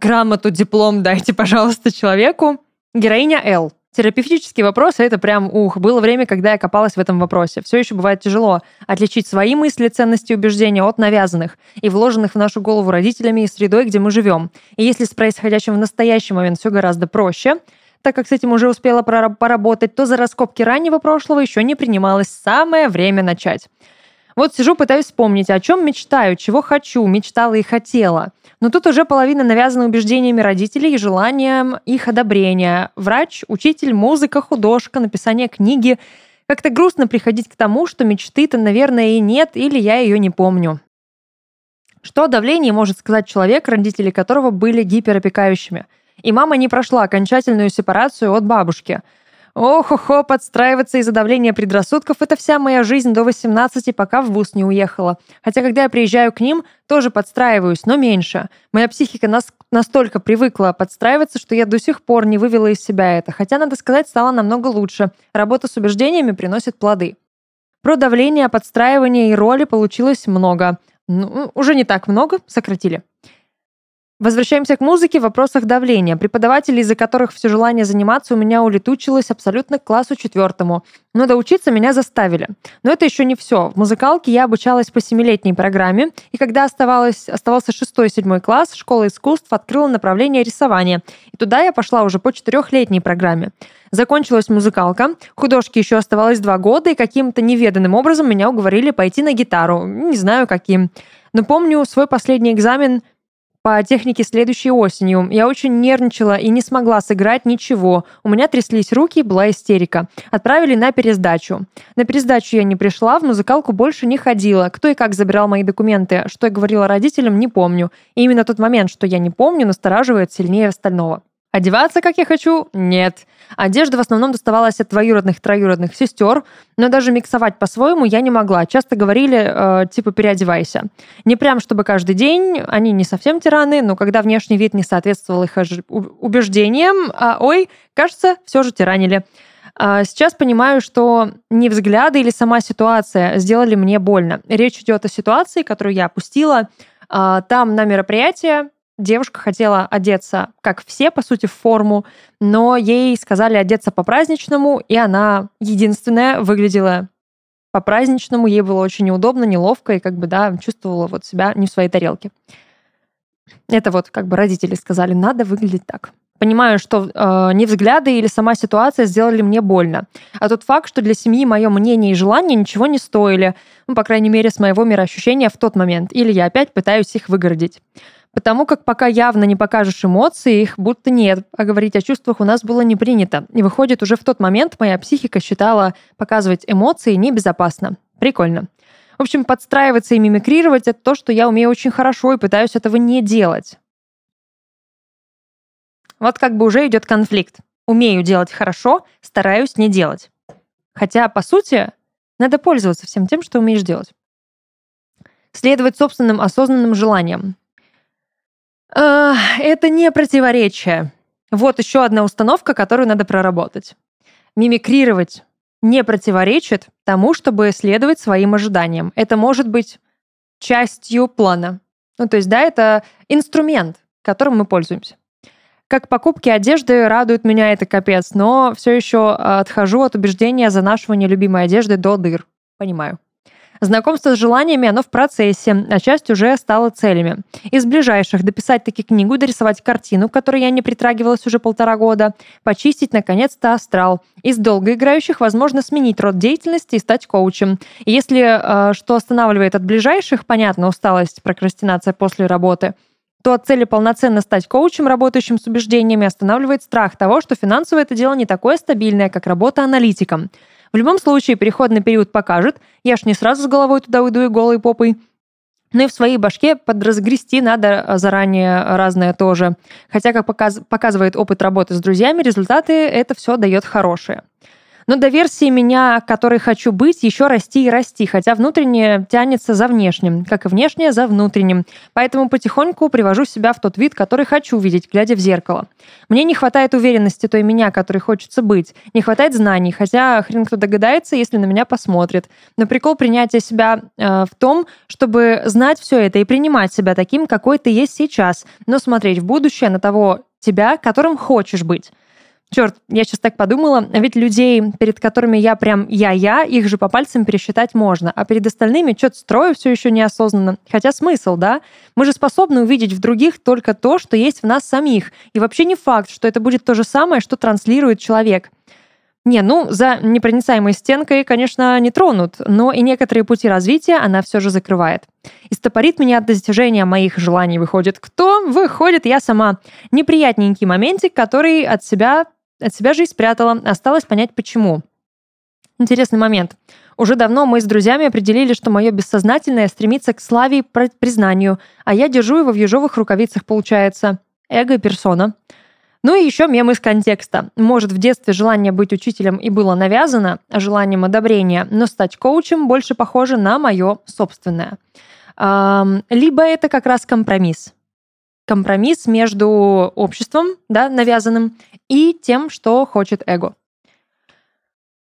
грамоту, диплом дайте, пожалуйста, человеку. Героиня Л. Терапевтические вопросы — это прям, ух, было время, когда я копалась в этом вопросе. Все еще бывает тяжело отличить свои мысли, ценности убеждения от навязанных и вложенных в нашу голову родителями и средой, где мы живем. И если с происходящим в настоящий момент все гораздо проще, так как с этим уже успела поработать, то за раскопки раннего прошлого еще не принималось самое время начать. Вот сижу, пытаюсь вспомнить, о чем мечтаю, чего хочу, мечтала и хотела. Но тут уже половина навязана убеждениями родителей и желанием их одобрения. Врач, учитель, музыка, художка, написание книги. Как-то грустно приходить к тому, что мечты-то, наверное, и нет, или я ее не помню. Что о давлении может сказать человек, родители которого были гиперопекающими? И мама не прошла окончательную сепарацию от бабушки – Ох-охо, подстраиваться из-за давления предрассудков – это вся моя жизнь до 18, пока в ВУЗ не уехала. Хотя, когда я приезжаю к ним, тоже подстраиваюсь, но меньше. Моя психика нас настолько привыкла подстраиваться, что я до сих пор не вывела из себя это. Хотя, надо сказать, стало намного лучше. Работа с убеждениями приносит плоды. Про давление, подстраивание и роли получилось много. Ну, уже не так много, сократили. Возвращаемся к музыке в вопросах давления. Преподаватели, из-за которых все желание заниматься у меня улетучилось абсолютно к классу четвертому. Но доучиться меня заставили. Но это еще не все. В музыкалке я обучалась по семилетней программе, и когда оставалось, оставался шестой-седьмой класс, школа искусств открыла направление рисования. И туда я пошла уже по четырехлетней программе. Закончилась музыкалка, художки еще оставалось два года, и каким-то неведанным образом меня уговорили пойти на гитару. Не знаю каким. Но помню свой последний экзамен по технике следующей осенью. Я очень нервничала и не смогла сыграть ничего. У меня тряслись руки, была истерика. Отправили на пересдачу. На пересдачу я не пришла, в музыкалку больше не ходила. Кто и как забирал мои документы, что я говорила родителям, не помню. И именно тот момент, что я не помню, настораживает сильнее остального. Одеваться, как я хочу? Нет. Одежда в основном доставалась от двоюродных, троюродных сестер, но даже миксовать по-своему я не могла. Часто говорили, э, типа, переодевайся. Не прям, чтобы каждый день, они не совсем тираны, но когда внешний вид не соответствовал их убеждениям, а, ой, кажется, все же тиранили. А сейчас понимаю, что не взгляды или сама ситуация сделали мне больно. Речь идет о ситуации, которую я опустила. А, там на мероприятие девушка хотела одеться, как все, по сути, в форму, но ей сказали одеться по-праздничному, и она единственная выглядела по-праздничному, ей было очень неудобно, неловко, и как бы, да, чувствовала вот себя не в своей тарелке. Это вот как бы родители сказали, надо выглядеть так. Понимаю, что э, не взгляды или сама ситуация сделали мне больно. А тот факт, что для семьи мое мнение и желание ничего не стоили, ну, по крайней мере, с моего мироощущения в тот момент. Или я опять пытаюсь их выгородить. Потому как пока явно не покажешь эмоции, их будто нет, а говорить о чувствах у нас было не принято. И выходит, уже в тот момент моя психика считала показывать эмоции небезопасно. Прикольно. В общем, подстраиваться и мимикрировать — это то, что я умею очень хорошо и пытаюсь этого не делать. Вот как бы уже идет конфликт. Умею делать хорошо, стараюсь не делать. Хотя, по сути, надо пользоваться всем тем, что умеешь делать. Следовать собственным осознанным желаниям. Это не противоречие. Вот еще одна установка, которую надо проработать. Мимикрировать не противоречит тому, чтобы следовать своим ожиданиям. Это может быть частью плана. Ну, то есть, да, это инструмент, которым мы пользуемся. Как покупки одежды радуют меня это капец, но все еще отхожу от убеждения занашивания любимой одежды до дыр. Понимаю. Знакомство с желаниями, оно в процессе, а часть уже стала целями. Из ближайших дописать таки книгу, дорисовать картину, к которой я не притрагивалась уже полтора года, почистить, наконец-то, астрал. Из долгоиграющих, возможно, сменить род деятельности и стать коучем. Если э, что останавливает от ближайших, понятно, усталость, прокрастинация после работы – то от цели полноценно стать коучем, работающим с убеждениями, останавливает страх того, что финансовое это дело не такое стабильное, как работа аналитиком. В любом случае, переходный период покажет, я ж не сразу с головой туда уйду и голой попой, ну и в своей башке подразгрести надо а, заранее разное тоже. Хотя, как показ показывает опыт работы с друзьями, результаты это все дает хорошие. Но до версии меня, которой хочу быть, еще расти и расти, хотя внутреннее тянется за внешним, как и внешнее за внутренним. Поэтому потихоньку привожу себя в тот вид, который хочу видеть, глядя в зеркало. Мне не хватает уверенности той меня, которой хочется быть. Не хватает знаний, хотя хрен кто догадается, если на меня посмотрит. Но прикол принятия себя э, в том, чтобы знать все это и принимать себя таким, какой ты есть сейчас, но смотреть в будущее на того тебя, которым хочешь быть. Черт, я сейчас так подумала, ведь людей, перед которыми я прям я-я, их же по пальцам пересчитать можно, а перед остальными что-то строю все еще неосознанно. Хотя смысл, да? Мы же способны увидеть в других только то, что есть в нас самих. И вообще не факт, что это будет то же самое, что транслирует человек. Не, ну, за непроницаемой стенкой, конечно, не тронут, но и некоторые пути развития она все же закрывает. И стопорит меня от достижения моих желаний выходит кто? Выходит я сама. Неприятненький моментик, который от себя от себя же и спрятала. Осталось понять, почему. Интересный момент. Уже давно мы с друзьями определили, что мое бессознательное стремится к славе и признанию, а я держу его в ежовых рукавицах, получается. Эго и персона. Ну и еще мем из контекста. Может, в детстве желание быть учителем и было навязано, а желанием одобрения, но стать коучем больше похоже на мое собственное. Либо это как раз компромисс компромисс между обществом, да, навязанным, и тем, что хочет эго.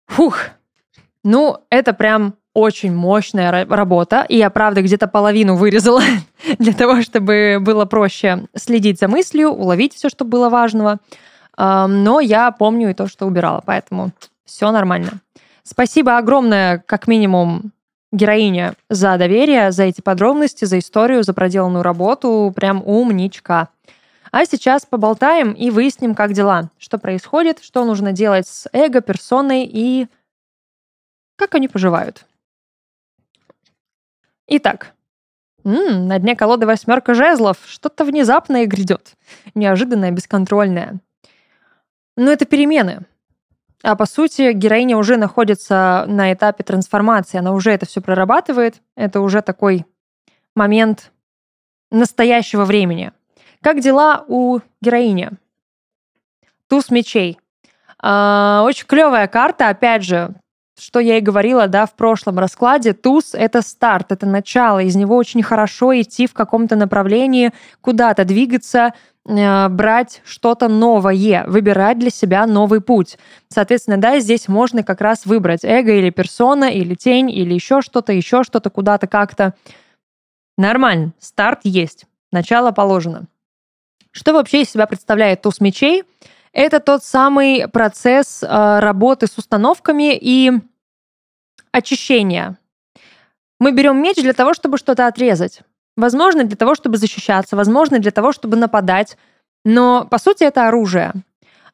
Фух, ну, это прям очень мощная работа, и я, правда, где-то половину вырезала для того, чтобы было проще следить за мыслью, уловить все, что было важного. Но я помню и то, что убирала, поэтому все нормально. Спасибо огромное, как минимум, героиня за доверие, за эти подробности, за историю, за проделанную работу. Прям умничка. А сейчас поболтаем и выясним, как дела, что происходит, что нужно делать с эго, персоной и как они поживают. Итак, м-м, на дне колоды восьмерка жезлов. Что-то внезапное грядет. Неожиданное, бесконтрольное. Но это перемены. А по сути, героиня уже находится на этапе трансформации, она уже это все прорабатывает. Это уже такой момент настоящего времени. Как дела у героини? Туз мечей. А, очень клевая карта, опять же, что я и говорила, да, в прошлом раскладе, туз — это старт, это начало, из него очень хорошо идти в каком-то направлении, куда-то двигаться, брать что-то новое, выбирать для себя новый путь. Соответственно, да, здесь можно как раз выбрать эго или персона, или тень, или еще что-то, еще что-то, куда-то как-то. Нормально, старт есть, начало положено. Что вообще из себя представляет туз мечей? Это тот самый процесс э, работы с установками и очищения. Мы берем меч для того, чтобы что-то отрезать. Возможно, для того, чтобы защищаться, возможно, для того, чтобы нападать. Но, по сути, это оружие.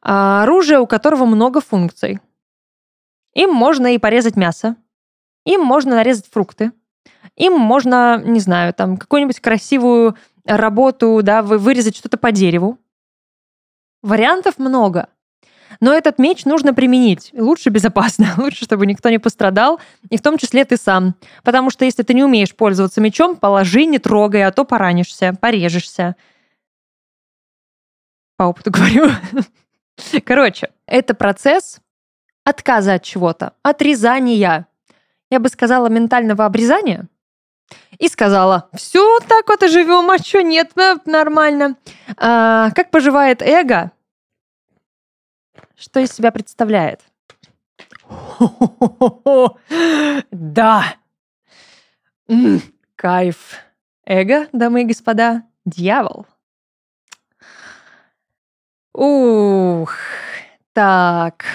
А оружие, у которого много функций. Им можно и порезать мясо, им можно нарезать фрукты, им можно, не знаю, там, какую-нибудь красивую работу, да, вырезать что-то по дереву. Вариантов много. Но этот меч нужно применить. Лучше безопасно, лучше, чтобы никто не пострадал, и в том числе ты сам. Потому что если ты не умеешь пользоваться мечом, положи, не трогай, а то поранишься, порежешься. По опыту говорю. Короче, это процесс отказа от чего-то, отрезания. Я бы сказала ментального обрезания. И сказала, все так вот и живем, а что нет, э, нормально. А, как поживает эго? Что из себя представляет? Да. Кайф. Эго, дамы и господа, дьявол. Ух, так.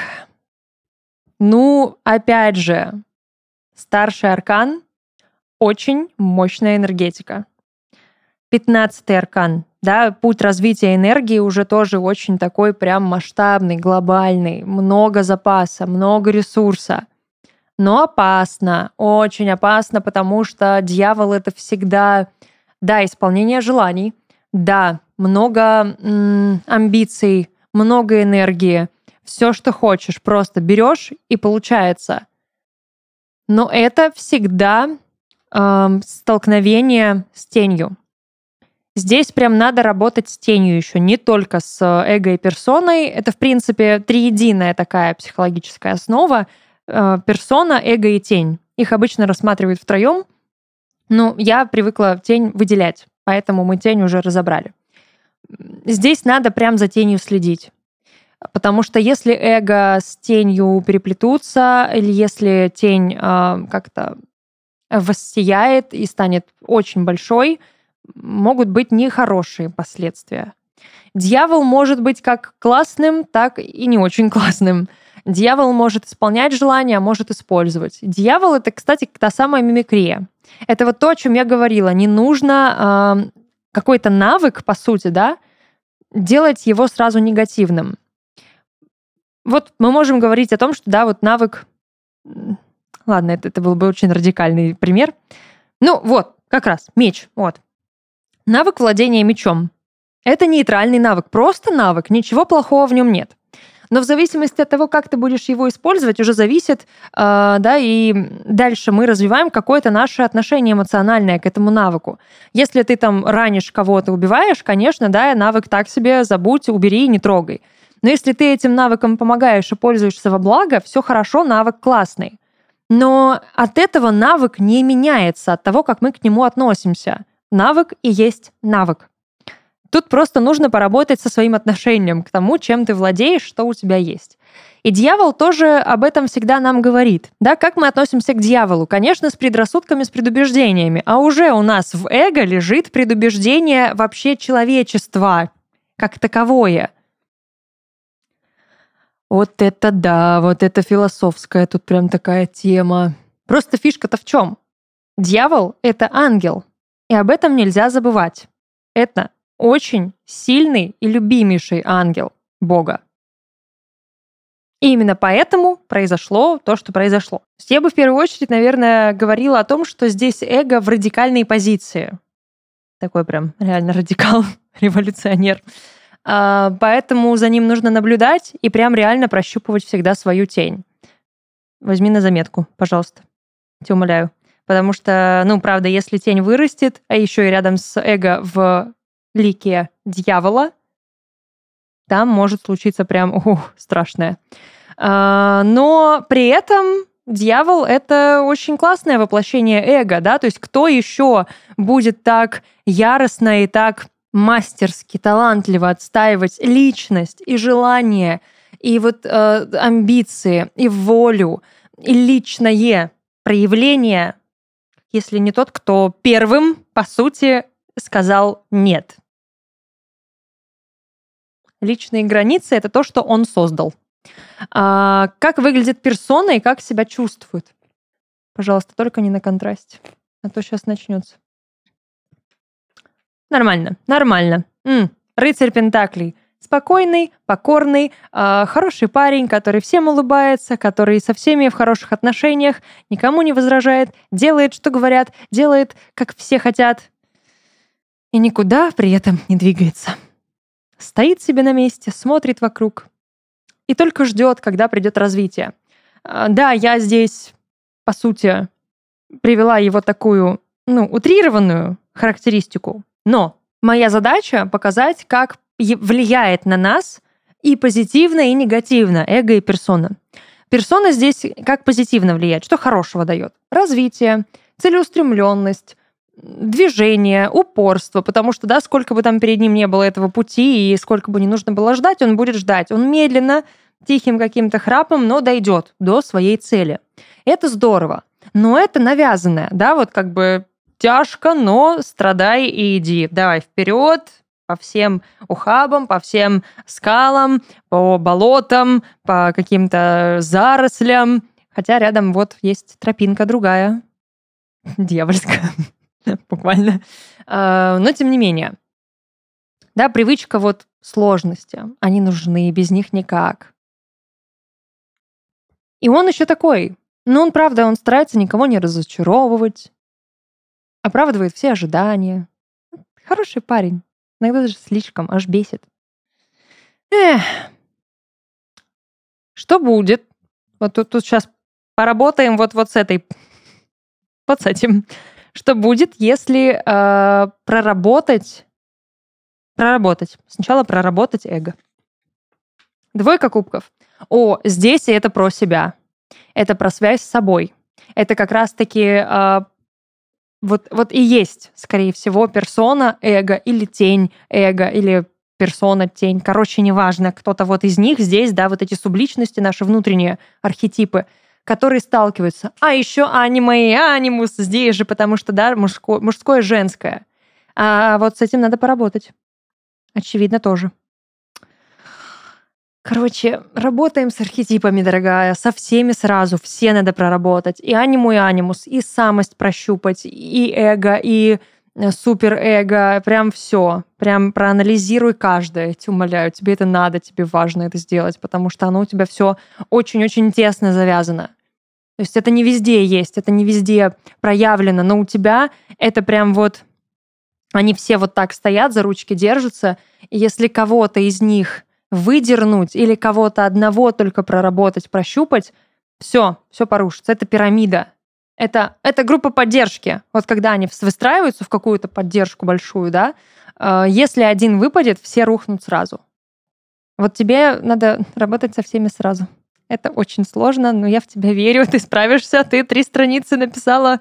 Ну, опять же, старший аркан — очень мощная энергетика. Пятнадцатый аркан, да, путь развития энергии уже тоже очень такой прям масштабный, глобальный, много запаса, много ресурса. Но опасно, очень опасно, потому что дьявол — это всегда, да, исполнение желаний, да, много м, амбиций, много энергии, все, что хочешь, просто берешь и получается. Но это всегда э, столкновение с тенью. Здесь прям надо работать с тенью еще, не только с эго и персоной. Это, в принципе, триединая такая психологическая основа. Э, персона, эго и тень. Их обычно рассматривают втроем. Ну, я привыкла тень выделять, поэтому мы тень уже разобрали. Здесь надо прям за тенью следить. Потому что если эго с тенью переплетутся, или если тень э, как-то воссияет и станет очень большой, могут быть нехорошие последствия. Дьявол может быть как классным, так и не очень классным. Дьявол может исполнять желания, а может использовать. Дьявол — это, кстати, та самая мимикрия. Это вот то, о чем я говорила. Не нужно э, какой-то навык, по сути, да, делать его сразу негативным. Вот мы можем говорить о том, что, да, вот навык... Ладно, это, это был бы очень радикальный пример. Ну, вот, как раз, меч, вот. Навык владения мечом. Это нейтральный навык, просто навык, ничего плохого в нем нет. Но в зависимости от того, как ты будешь его использовать, уже зависит, э, да, и дальше мы развиваем какое-то наше отношение эмоциональное к этому навыку. Если ты там ранишь кого-то, убиваешь, конечно, да, навык так себе забудь, убери и не трогай. Но если ты этим навыком помогаешь и пользуешься во благо, все хорошо, навык классный. Но от этого навык не меняется, от того, как мы к нему относимся. Навык и есть навык. Тут просто нужно поработать со своим отношением к тому, чем ты владеешь, что у тебя есть. И дьявол тоже об этом всегда нам говорит. Да, как мы относимся к дьяволу? Конечно, с предрассудками, с предубеждениями. А уже у нас в эго лежит предубеждение вообще человечества как таковое. Вот это да, вот это философская тут прям такая тема. Просто фишка-то в чем? Дьявол — это ангел, и об этом нельзя забывать. Это очень сильный и любимейший ангел Бога. И именно поэтому произошло то, что произошло. Я бы в первую очередь, наверное, говорила о том, что здесь эго в радикальной позиции. Такой прям реально радикал, революционер. А, поэтому за ним нужно наблюдать и прям реально прощупывать всегда свою тень. Возьми на заметку, пожалуйста. Тебя умоляю. Потому что, ну, правда, если тень вырастет, а еще и рядом с эго в лике дьявола, там может случиться прям ух, страшное. А, но при этом дьявол — это очень классное воплощение эго, да, то есть кто еще будет так яростно и так мастерски, талантливо отстаивать личность и желание, и вот э, амбиции, и волю, и личное проявление, если не тот, кто первым, по сути, сказал «нет». Личные границы — это то, что он создал. А, как выглядит персона и как себя чувствует? Пожалуйста, только не на контрасте, а то сейчас начнется. Нормально, нормально. М, рыцарь Пентаклей. Спокойный, покорный, э, хороший парень, который всем улыбается, который со всеми в хороших отношениях, никому не возражает, делает, что говорят, делает, как все хотят, и никуда при этом не двигается. Стоит себе на месте, смотрит вокруг и только ждет, когда придет развитие. А, да, я здесь, по сути, привела его такую, ну, утрированную характеристику, но моя задача показать, как влияет на нас и позитивно, и негативно эго и персона. Персона здесь как позитивно влияет, что хорошего дает? Развитие, целеустремленность, движение, упорство, потому что, да, сколько бы там перед ним не было этого пути и сколько бы не нужно было ждать, он будет ждать. Он медленно, тихим каким-то храпом, но дойдет до своей цели. Это здорово. Но это навязанное, да, вот как бы тяжко, но страдай и иди. Давай вперед, по всем ухабам, по всем скалам, по болотам, по каким-то зарослям. Хотя рядом вот есть тропинка другая, дьявольская, буквально. А, но тем не менее, да, привычка вот сложности. Они нужны, без них никак. И он еще такой. Ну, он, правда, он старается никого не разочаровывать, оправдывает все ожидания. Хороший парень. Иногда даже слишком, аж бесит. Эх. Что будет? Вот тут, тут сейчас поработаем вот, вот с этой... Вот с этим. Что будет, если э, проработать... Проработать. Сначала проработать эго. Двойка кубков. О, здесь это про себя. Это про связь с собой. Это как раз-таки э, вот, вот и есть, скорее всего, персона эго или тень эго, или персона, тень. Короче, неважно, кто-то вот из них здесь, да, вот эти субличности, наши внутренние архетипы, которые сталкиваются. А еще аниме и анимус здесь же, потому что, да, мужское, мужское женское. А вот с этим надо поработать. Очевидно, тоже. Короче, работаем с архетипами, дорогая, со всеми сразу, все надо проработать. И аниму, и анимус, и самость прощупать, и эго, и э, суперэго, прям все. Прям проанализируй каждое, умоляю, тебе это надо, тебе важно это сделать, потому что оно у тебя все очень-очень тесно завязано. То есть это не везде есть, это не везде проявлено, но у тебя это прям вот, они все вот так стоят, за ручки держатся, и если кого-то из них выдернуть или кого-то одного только проработать, прощупать, все, все порушится. Это пирамида. Это, это группа поддержки. Вот когда они выстраиваются в какую-то поддержку большую, да, э, если один выпадет, все рухнут сразу. Вот тебе надо работать со всеми сразу. Это очень сложно, но я в тебя верю, ты справишься, ты три страницы написала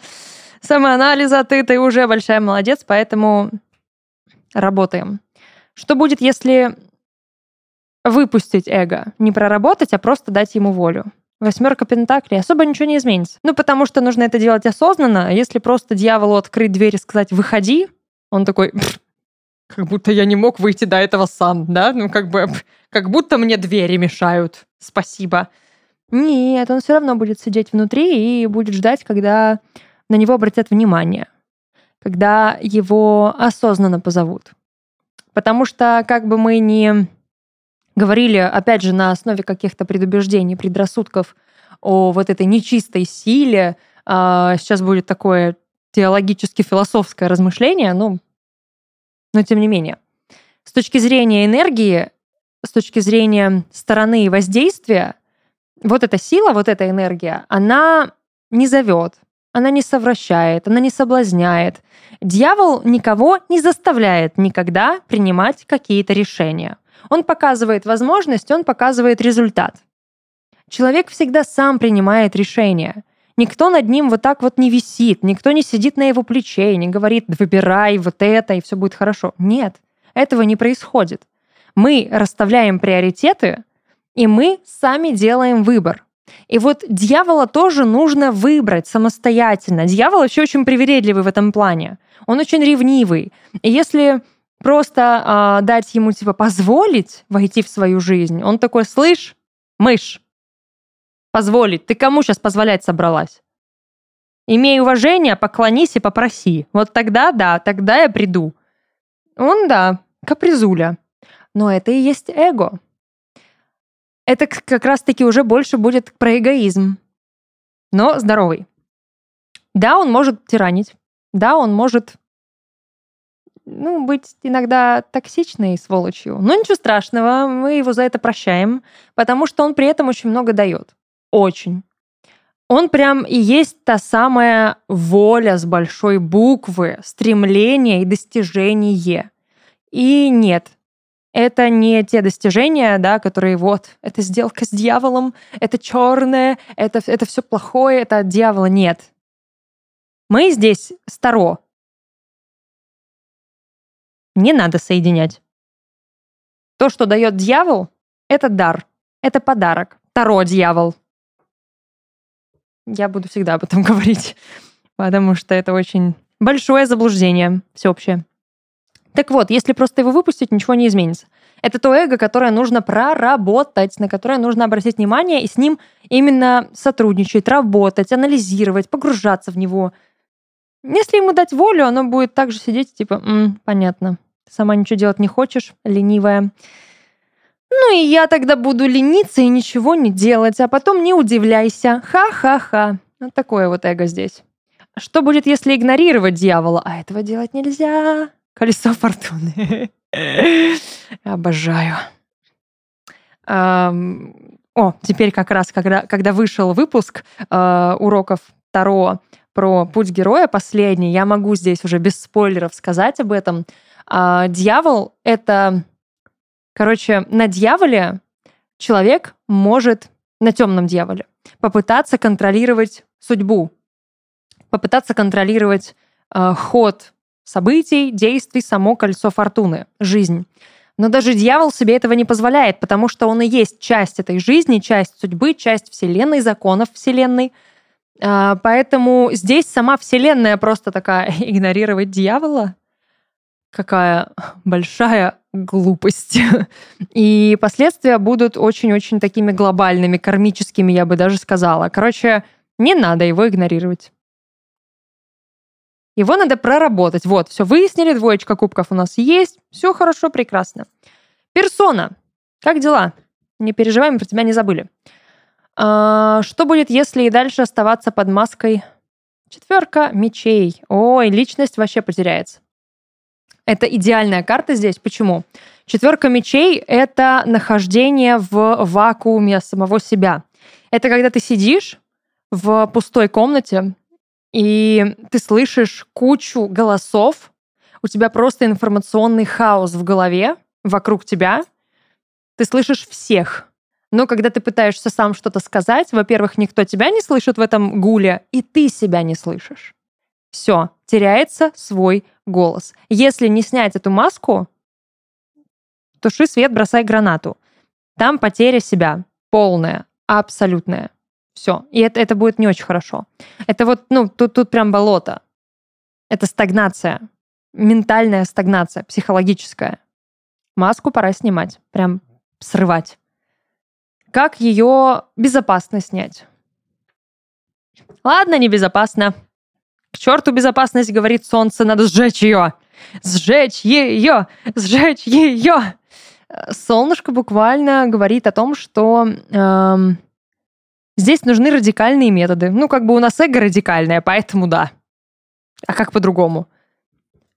самоанализа, ты, ты уже большая молодец, поэтому работаем. Что будет, если выпустить эго, не проработать, а просто дать ему волю. Восьмерка Пентаклей, особо ничего не изменится. Ну, потому что нужно это делать осознанно. Если просто дьяволу открыть дверь и сказать «выходи», он такой как будто я не мог выйти до этого сам, да? Ну, как бы, как будто мне двери мешают. Спасибо. Нет, он все равно будет сидеть внутри и будет ждать, когда на него обратят внимание, когда его осознанно позовут. Потому что как бы мы не говорили, опять же, на основе каких-то предубеждений, предрассудков о вот этой нечистой силе. А, сейчас будет такое теологически-философское размышление, ну, но тем не менее. С точки зрения энергии, с точки зрения стороны воздействия, вот эта сила, вот эта энергия, она не зовет, она не совращает, она не соблазняет. Дьявол никого не заставляет никогда принимать какие-то решения. Он показывает возможность, он показывает результат. Человек всегда сам принимает решение. Никто над ним вот так вот не висит, никто не сидит на его плече и не говорит «выбирай вот это, и все будет хорошо». Нет, этого не происходит. Мы расставляем приоритеты, и мы сами делаем выбор. И вот дьявола тоже нужно выбрать самостоятельно. Дьявол вообще очень привередливый в этом плане. Он очень ревнивый. И если просто э, дать ему, типа, позволить войти в свою жизнь, он такой, слышь, мышь, позволить, ты кому сейчас позволять собралась? Имей уважение, поклонись и попроси. Вот тогда, да, тогда я приду. Он, да, капризуля. Но это и есть эго. Это как раз-таки уже больше будет про эгоизм. Но здоровый. Да, он может тиранить. Да, он может ну, быть иногда токсичной сволочью. Но ничего страшного, мы его за это прощаем, потому что он при этом очень много дает. Очень. Он прям и есть та самая воля с большой буквы, стремление и достижение. И нет, это не те достижения, да, которые вот, это сделка с дьяволом, это черное, это, это все плохое, это от дьявола. Нет. Мы здесь старо. Не надо соединять. То, что дает дьявол, это дар, это подарок. Таро дьявол. Я буду всегда об этом говорить, потому что это очень большое заблуждение всеобщее. Так вот, если просто его выпустить, ничего не изменится. Это то эго, которое нужно проработать, на которое нужно обратить внимание и с ним именно сотрудничать, работать, анализировать, погружаться в него. Если ему дать волю, оно будет также сидеть, типа, М, понятно, сама ничего делать не хочешь, ленивая. Ну и я тогда буду лениться и ничего не делать, а потом не удивляйся. Ха-ха-ха. Вот такое вот эго здесь. Что будет, если игнорировать дьявола? А этого делать нельзя. Колесо фортуны. Обожаю. О, теперь как раз, когда, когда вышел выпуск э, уроков Таро про путь героя последний, я могу здесь уже без спойлеров сказать об этом. Э, дьявол — это... Короче, на дьяволе человек может, на темном дьяволе, попытаться контролировать судьбу, попытаться контролировать э, ход событий, действий, само кольцо фортуны, жизнь. Но даже дьявол себе этого не позволяет, потому что он и есть часть этой жизни, часть судьбы, часть Вселенной, законов Вселенной. А, поэтому здесь сама Вселенная просто такая игнорировать дьявола. Какая большая глупость. И последствия будут очень-очень такими глобальными, кармическими, я бы даже сказала. Короче, не надо его игнорировать. Его надо проработать. Вот, все выяснили, двоечка кубков у нас есть. Все хорошо, прекрасно. Персона. Как дела? Не переживай, мы про тебя не забыли. А, что будет, если и дальше оставаться под маской? Четверка мечей. Ой, личность вообще потеряется. Это идеальная карта здесь. Почему? Четверка мечей — это нахождение в вакууме самого себя. Это когда ты сидишь в пустой комнате, и ты слышишь кучу голосов, у тебя просто информационный хаос в голове, вокруг тебя, ты слышишь всех. Но когда ты пытаешься сам что-то сказать, во-первых, никто тебя не слышит в этом гуле, и ты себя не слышишь. Все, теряется свой голос. Если не снять эту маску, туши свет, бросай гранату. Там потеря себя полная, абсолютная. Все. И это, это будет не очень хорошо. Это вот, ну, тут, тут прям болото. Это стагнация. Ментальная стагнация, психологическая. Маску пора снимать. Прям срывать. Как ее безопасно снять? Ладно, небезопасно. К черту безопасность, говорит солнце, надо сжечь ее. Сжечь ее! Сжечь ее! Солнышко буквально говорит о том, что эм, Здесь нужны радикальные методы. Ну, как бы у нас эго радикальное, поэтому да. А как по-другому?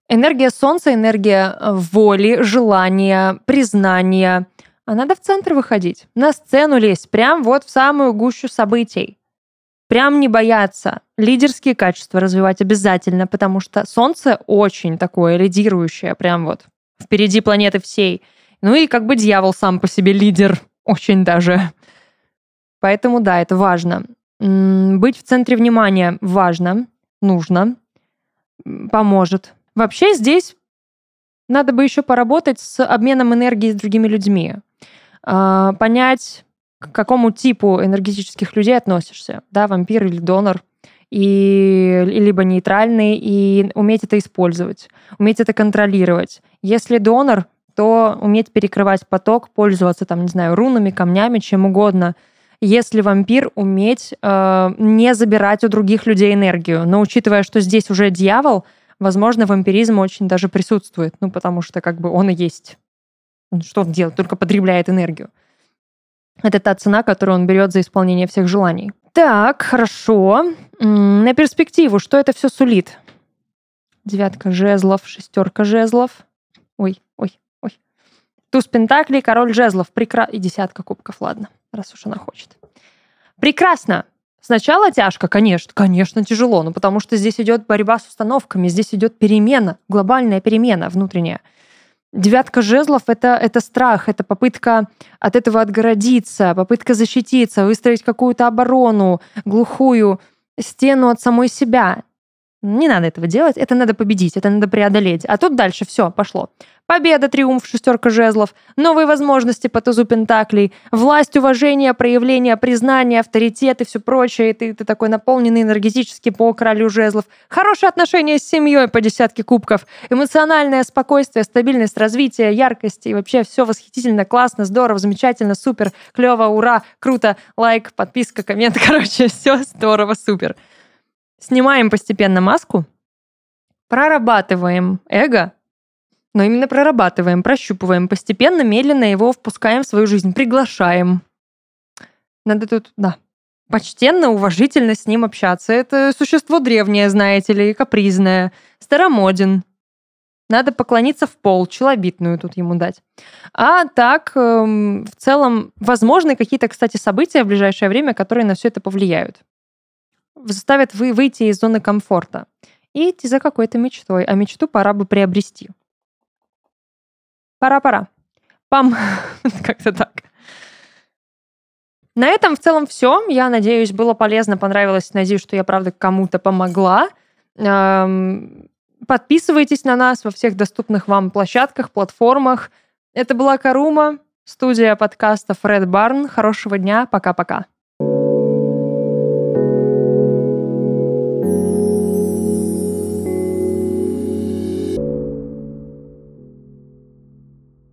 Энергия Солнца, энергия э, воли, желания, признания. А надо в центр выходить, на сцену лезть, прям вот в самую гущу событий. Прям не бояться. Лидерские качества развивать обязательно, потому что Солнце очень такое лидирующее, прям вот впереди планеты всей. Ну и как бы дьявол сам по себе лидер, очень даже. Поэтому да, это важно. Быть в центре внимания важно, нужно, поможет. Вообще здесь надо бы еще поработать с обменом энергии с другими людьми. А, понять, к какому типу энергетических людей относишься. Да, вампир или донор. И либо нейтральный, и уметь это использовать, уметь это контролировать. Если донор, то уметь перекрывать поток, пользоваться, там, не знаю, рунами, камнями, чем угодно – если вампир уметь э, не забирать у других людей энергию. Но учитывая, что здесь уже дьявол, возможно, вампиризм очень даже присутствует. Ну, потому что как бы он и есть. Что он делает? Только потребляет энергию. Это та цена, которую он берет за исполнение всех желаний. Так, хорошо. На перспективу, что это все сулит? Девятка жезлов, шестерка жезлов. Ой, ой, ой. Туз пентаклей, король жезлов. Прекра... И десятка кубков, ладно раз уж она хочет. Прекрасно. Сначала тяжко, конечно, конечно, тяжело, но потому что здесь идет борьба с установками, здесь идет перемена, глобальная перемена внутренняя. Девятка жезлов это, это страх, это попытка от этого отгородиться, попытка защититься, выстроить какую-то оборону, глухую стену от самой себя. Не надо этого делать, это надо победить, это надо преодолеть. А тут дальше все, пошло. Победа, триумф, шестерка жезлов, новые возможности по тузу пентаклей, власть, уважение, проявление, признание, авторитет и все прочее. И ты, ты такой наполненный энергетически по королю жезлов. Хорошие отношения с семьей по десятке кубков. Эмоциональное спокойствие, стабильность, развитие, яркость. И вообще все восхитительно, классно, здорово, замечательно, супер, клево, ура, круто, лайк, подписка, коммент. Короче, все здорово, супер. Снимаем постепенно маску, прорабатываем эго, но именно прорабатываем, прощупываем, постепенно, медленно его впускаем в свою жизнь, приглашаем. Надо тут, да, почтенно, уважительно с ним общаться. Это существо древнее, знаете ли, капризное, старомоден. Надо поклониться в пол, челобитную тут ему дать. А так, эм, в целом, возможны какие-то, кстати, события в ближайшее время, которые на все это повлияют. Заставят вы выйти из зоны комфорта и идти за какой-то мечтой, а мечту пора бы приобрести. Пора-пора. Пам. Как-то так. На этом в целом все. Я надеюсь, было полезно, понравилось. Надеюсь, что я, правда, кому-то помогла. Подписывайтесь на нас во всех доступных вам площадках, платформах. Это была Карума, студия подкаста Фред Барн. Хорошего дня. Пока-пока.